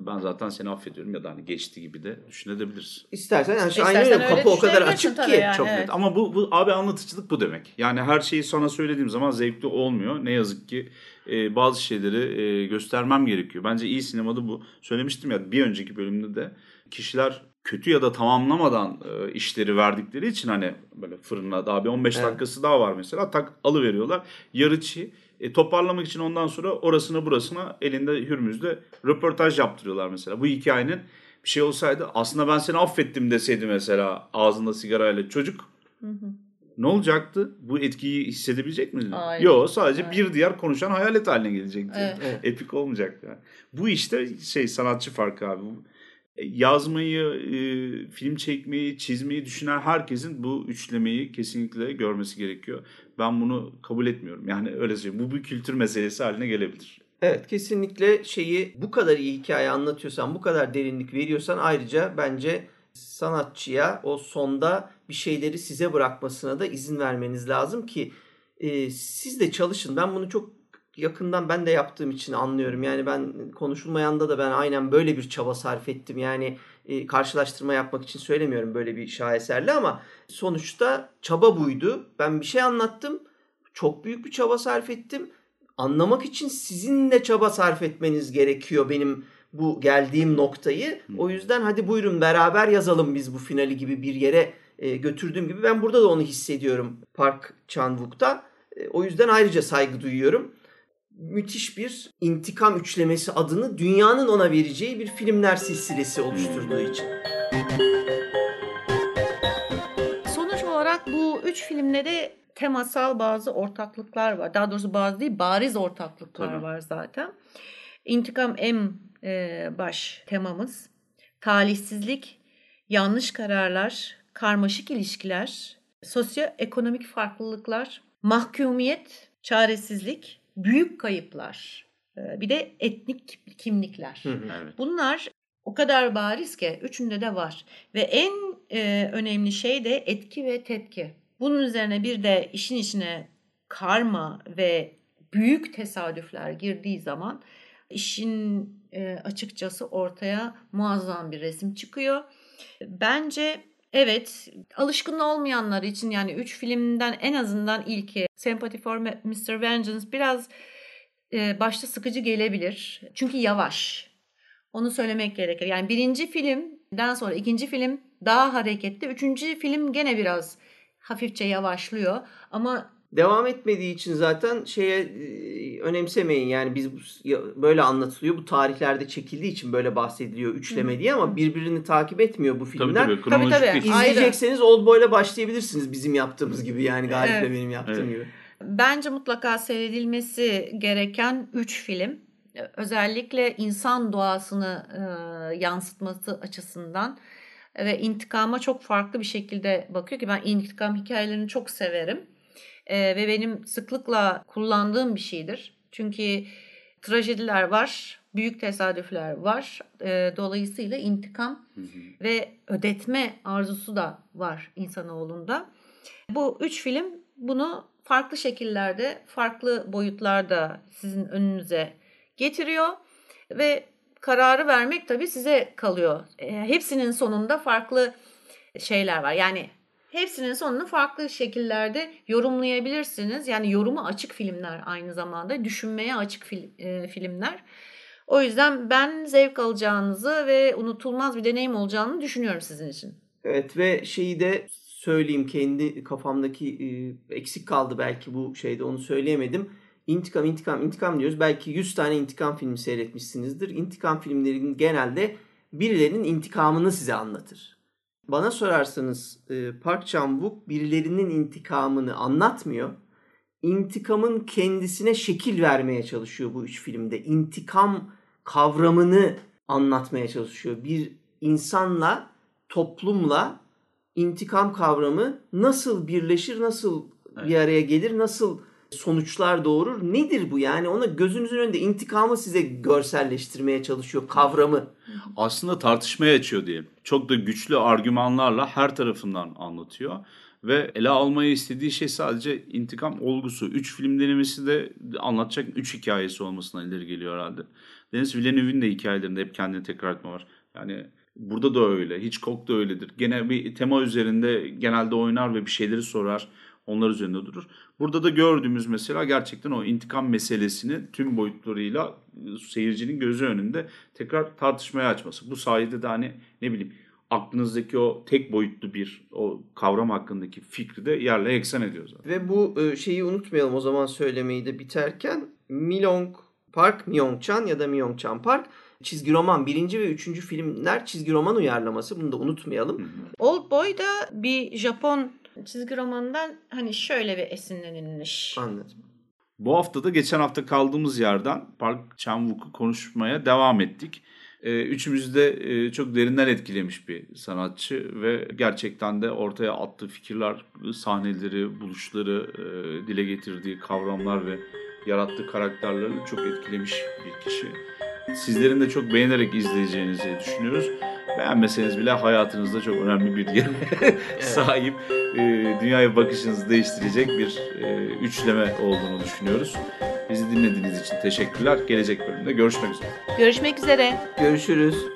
Ben zaten seni affediyorum ya da hani geçti gibi de düşünebiliriz. İstersen yani öyle öyle kapı o kadar açık ki. yani. Çok evet. net. Ama bu, bu abi anlatıcılık bu demek. Yani her şeyi sana söylediğim zaman zevkli olmuyor. Ne yazık ki e, bazı şeyleri e, göstermem gerekiyor. Bence iyi sinemada bu. Söylemiştim ya bir önceki bölümde de kişiler kötü ya da tamamlamadan e, işleri verdikleri için hani böyle fırına daha bir 15 Evet. dakikası daha var mesela tak alıveriyorlar. Yarı çiğ. E, toparlamak için ondan sonra orasına burasına elinde hürmüzle röportaj yaptırıyorlar mesela. Bu hikayenin bir şey olsaydı aslında ben seni affettim deseydi mesela ağzında sigarayla çocuk Hı hı. ne olacaktı? Bu etkiyi hissedebilecek miydin? Aynen. Yok sadece Aynen. bir diğer konuşan hayalet haline gelecekti. Evet. Evet. Epik olmayacaktı. Yani. Bu işte şey sanatçı farkı abi. E, Yazmayı, e, film çekmeyi, çizmeyi düşünen herkesin bu üçlemeyi kesinlikle görmesi gerekiyor. Ben bunu kabul etmiyorum. Yani öyle söyleyeyim. Bu bir kültür meselesi haline gelebilir. Evet kesinlikle şeyi bu kadar iyi hikaye anlatıyorsan, bu kadar derinlik veriyorsan ayrıca bence sanatçıya o sonda bir şeyleri size bırakmasına da izin vermeniz lazım ki e, siz de çalışın. Ben bunu çok yakından ben de yaptığım için anlıyorum. Yani ben konuşulmayanda da ben aynen böyle bir çaba sarf ettim. Yani e, karşılaştırma yapmak için söylemiyorum böyle bir şaheserle ama sonuçta çaba buydu. Ben bir şey anlattım. Çok büyük bir çaba sarf ettim anlamak için sizin de çaba sarf etmeniz gerekiyor benim bu geldiğim noktayı. O yüzden hadi buyurun beraber yazalım biz bu finali gibi bir yere e, götürdüğüm gibi ben burada da onu hissediyorum Park Chan-wook'ta. E, o yüzden ayrıca saygı duyuyorum. Müthiş bir intikam üçlemesi adını dünyanın ona vereceği bir filmler silsilesi oluşturduğu için. Sonuç olarak bu üç filmde de temasal bazı ortaklıklar var. Daha doğrusu bazı değil bariz ortaklıklar Tabii. var zaten. İntikam en e, baş temamız. Talihsizlik, yanlış kararlar, karmaşık ilişkiler, sosyoekonomik farklılıklar, mahkumiyet, çaresizlik, büyük kayıplar. e, Bir de etnik kimlikler. Hı hı. Evet. Bunlar o kadar bariz ki üçünde de var. Ve en e, önemli şey de etki ve tepki. Bunun üzerine bir de işin içine karma ve büyük tesadüfler girdiği zaman işin e, açıkçası ortaya muazzam bir resim çıkıyor. Bence evet alışkın olmayanlar için yani 3 filmden en azından ilki Sympathy for Mr. Vengeance biraz e, başta sıkıcı gelebilir. Çünkü yavaş. Onu söylemek gerekir. Yani birinci filmden sonra ikinci film daha hareketli. Üçüncü film gene biraz hafifçe yavaşlıyor. Ama Devam etmediği için zaten şeye e, önemsemeyin. Yani biz bu- böyle anlatılıyor. Bu tarihlerde çekildiği için böyle bahsediliyor üçleme diye ama birbirini takip etmiyor bu Tabii filmler. tabii. Tabii. değil. Ayrı. İzleyecekseniz Oldboy'la başlayabilirsiniz bizim yaptığımız gibi yani Galip'le Evet. benim yaptığım Evet. gibi. bence mutlaka seyredilmesi gereken üç film. Özellikle insan doğasını e, yansıtması açısından ve intikama çok farklı bir şekilde bakıyor ki ben intikam hikayelerini çok severim. E, ve benim sıklıkla kullandığım bir şeydir. Çünkü trajediler var, büyük tesadüfler var. E, dolayısıyla intikam Hı hı. ve ödetme arzusu da var insanoğlunda. Bu üç film bunu farklı şekillerde, farklı boyutlarda sizin önünüze getiriyor ve kararı vermek tabii size kalıyor. E, hepsinin sonunda farklı şeyler var. Yani hepsinin sonunu farklı şekillerde yorumlayabilirsiniz. Yani yoruma açık filmler aynı zamanda, düşünmeye açık fil- e, filmler. O yüzden ben zevk alacağınızı ve unutulmaz bir deneyim olacağını düşünüyorum sizin için. Evet ve şeyi de söyleyeyim kendi kafamdaki e, eksik kaldı belki bu şeyde onu söyleyemedim. İntikam, intikam, intikam diyoruz. Belki 100 tane intikam filmi seyretmişsinizdir. İntikam filmlerinin genelde birilerinin intikamını size anlatır. Bana sorarsanız e, Park Chan-wook birilerinin intikamını anlatmıyor. İntikamın kendisine şekil vermeye çalışıyor bu üç filmde. İntikam kavramını anlatmaya çalışıyor. Bir insanla, toplumla intikam kavramı nasıl birleşir, nasıl bir araya gelir, nasıl sonuçlar doğurur? Nedir bu? Yani ona gözünüzün önünde intikamı size görselleştirmeye çalışıyor kavramı. aslında tartışmaya açıyor diyelim. Çok da güçlü argümanlarla her tarafından anlatıyor. Ve ele almayı istediği şey sadece intikam olgusu. Üç film denemesi de anlatacak üç hikayesi olmasına ileri geliyor herhalde. Denis Villeneuve'in de hikayelerinde hep kendini tekrar etme var. Yani burada da öyle. Hitchcock da öyledir. Gene bir tema üzerinde genelde oynar ve bir şeyleri sorar. Onlar üzerinde durur. Burada da gördüğümüz mesela gerçekten o intikam meselesini tüm boyutlarıyla e, seyircinin gözü önünde tekrar tartışmaya açması. Bu sayede de hani ne bileyim aklınızdaki o tek boyutlu bir o kavram hakkındaki fikri de yerle eksen ediyor zaten. Ve bu e, şeyi unutmayalım o zaman söylemeyi de biterken. Milong Park, Myung Chan ya da Myung Chan Park çizgi roman birinci ve üçüncü filmler çizgi roman uyarlaması. Bunu da unutmayalım. Old Boy da bir Japon çizgi romanından hani şöyle bir esinlenilmiş. Anladım. Bu hafta da geçen hafta kaldığımız yerden Park Chan-wook'u konuşmaya devam ettik. Ee, Üçümüzü de e, çok derinden etkilemiş bir sanatçı ve gerçekten de ortaya attığı fikirler, sahneleri, buluşları, e, dile getirdiği kavramlar ve yarattığı karakterlerini çok etkilemiş bir kişi. Sizlerin de çok beğenerek izleyeceğinizi düşünüyoruz. Beğenmeseniz bile hayatınızda çok önemli bir yere sahip, e, dünyaya bakışınızı değiştirecek bir e, üçleme olduğunu düşünüyoruz. Bizi dinlediğiniz için teşekkürler. Gelecek bölümde görüşmek üzere. Görüşmek üzere. Görüşürüz.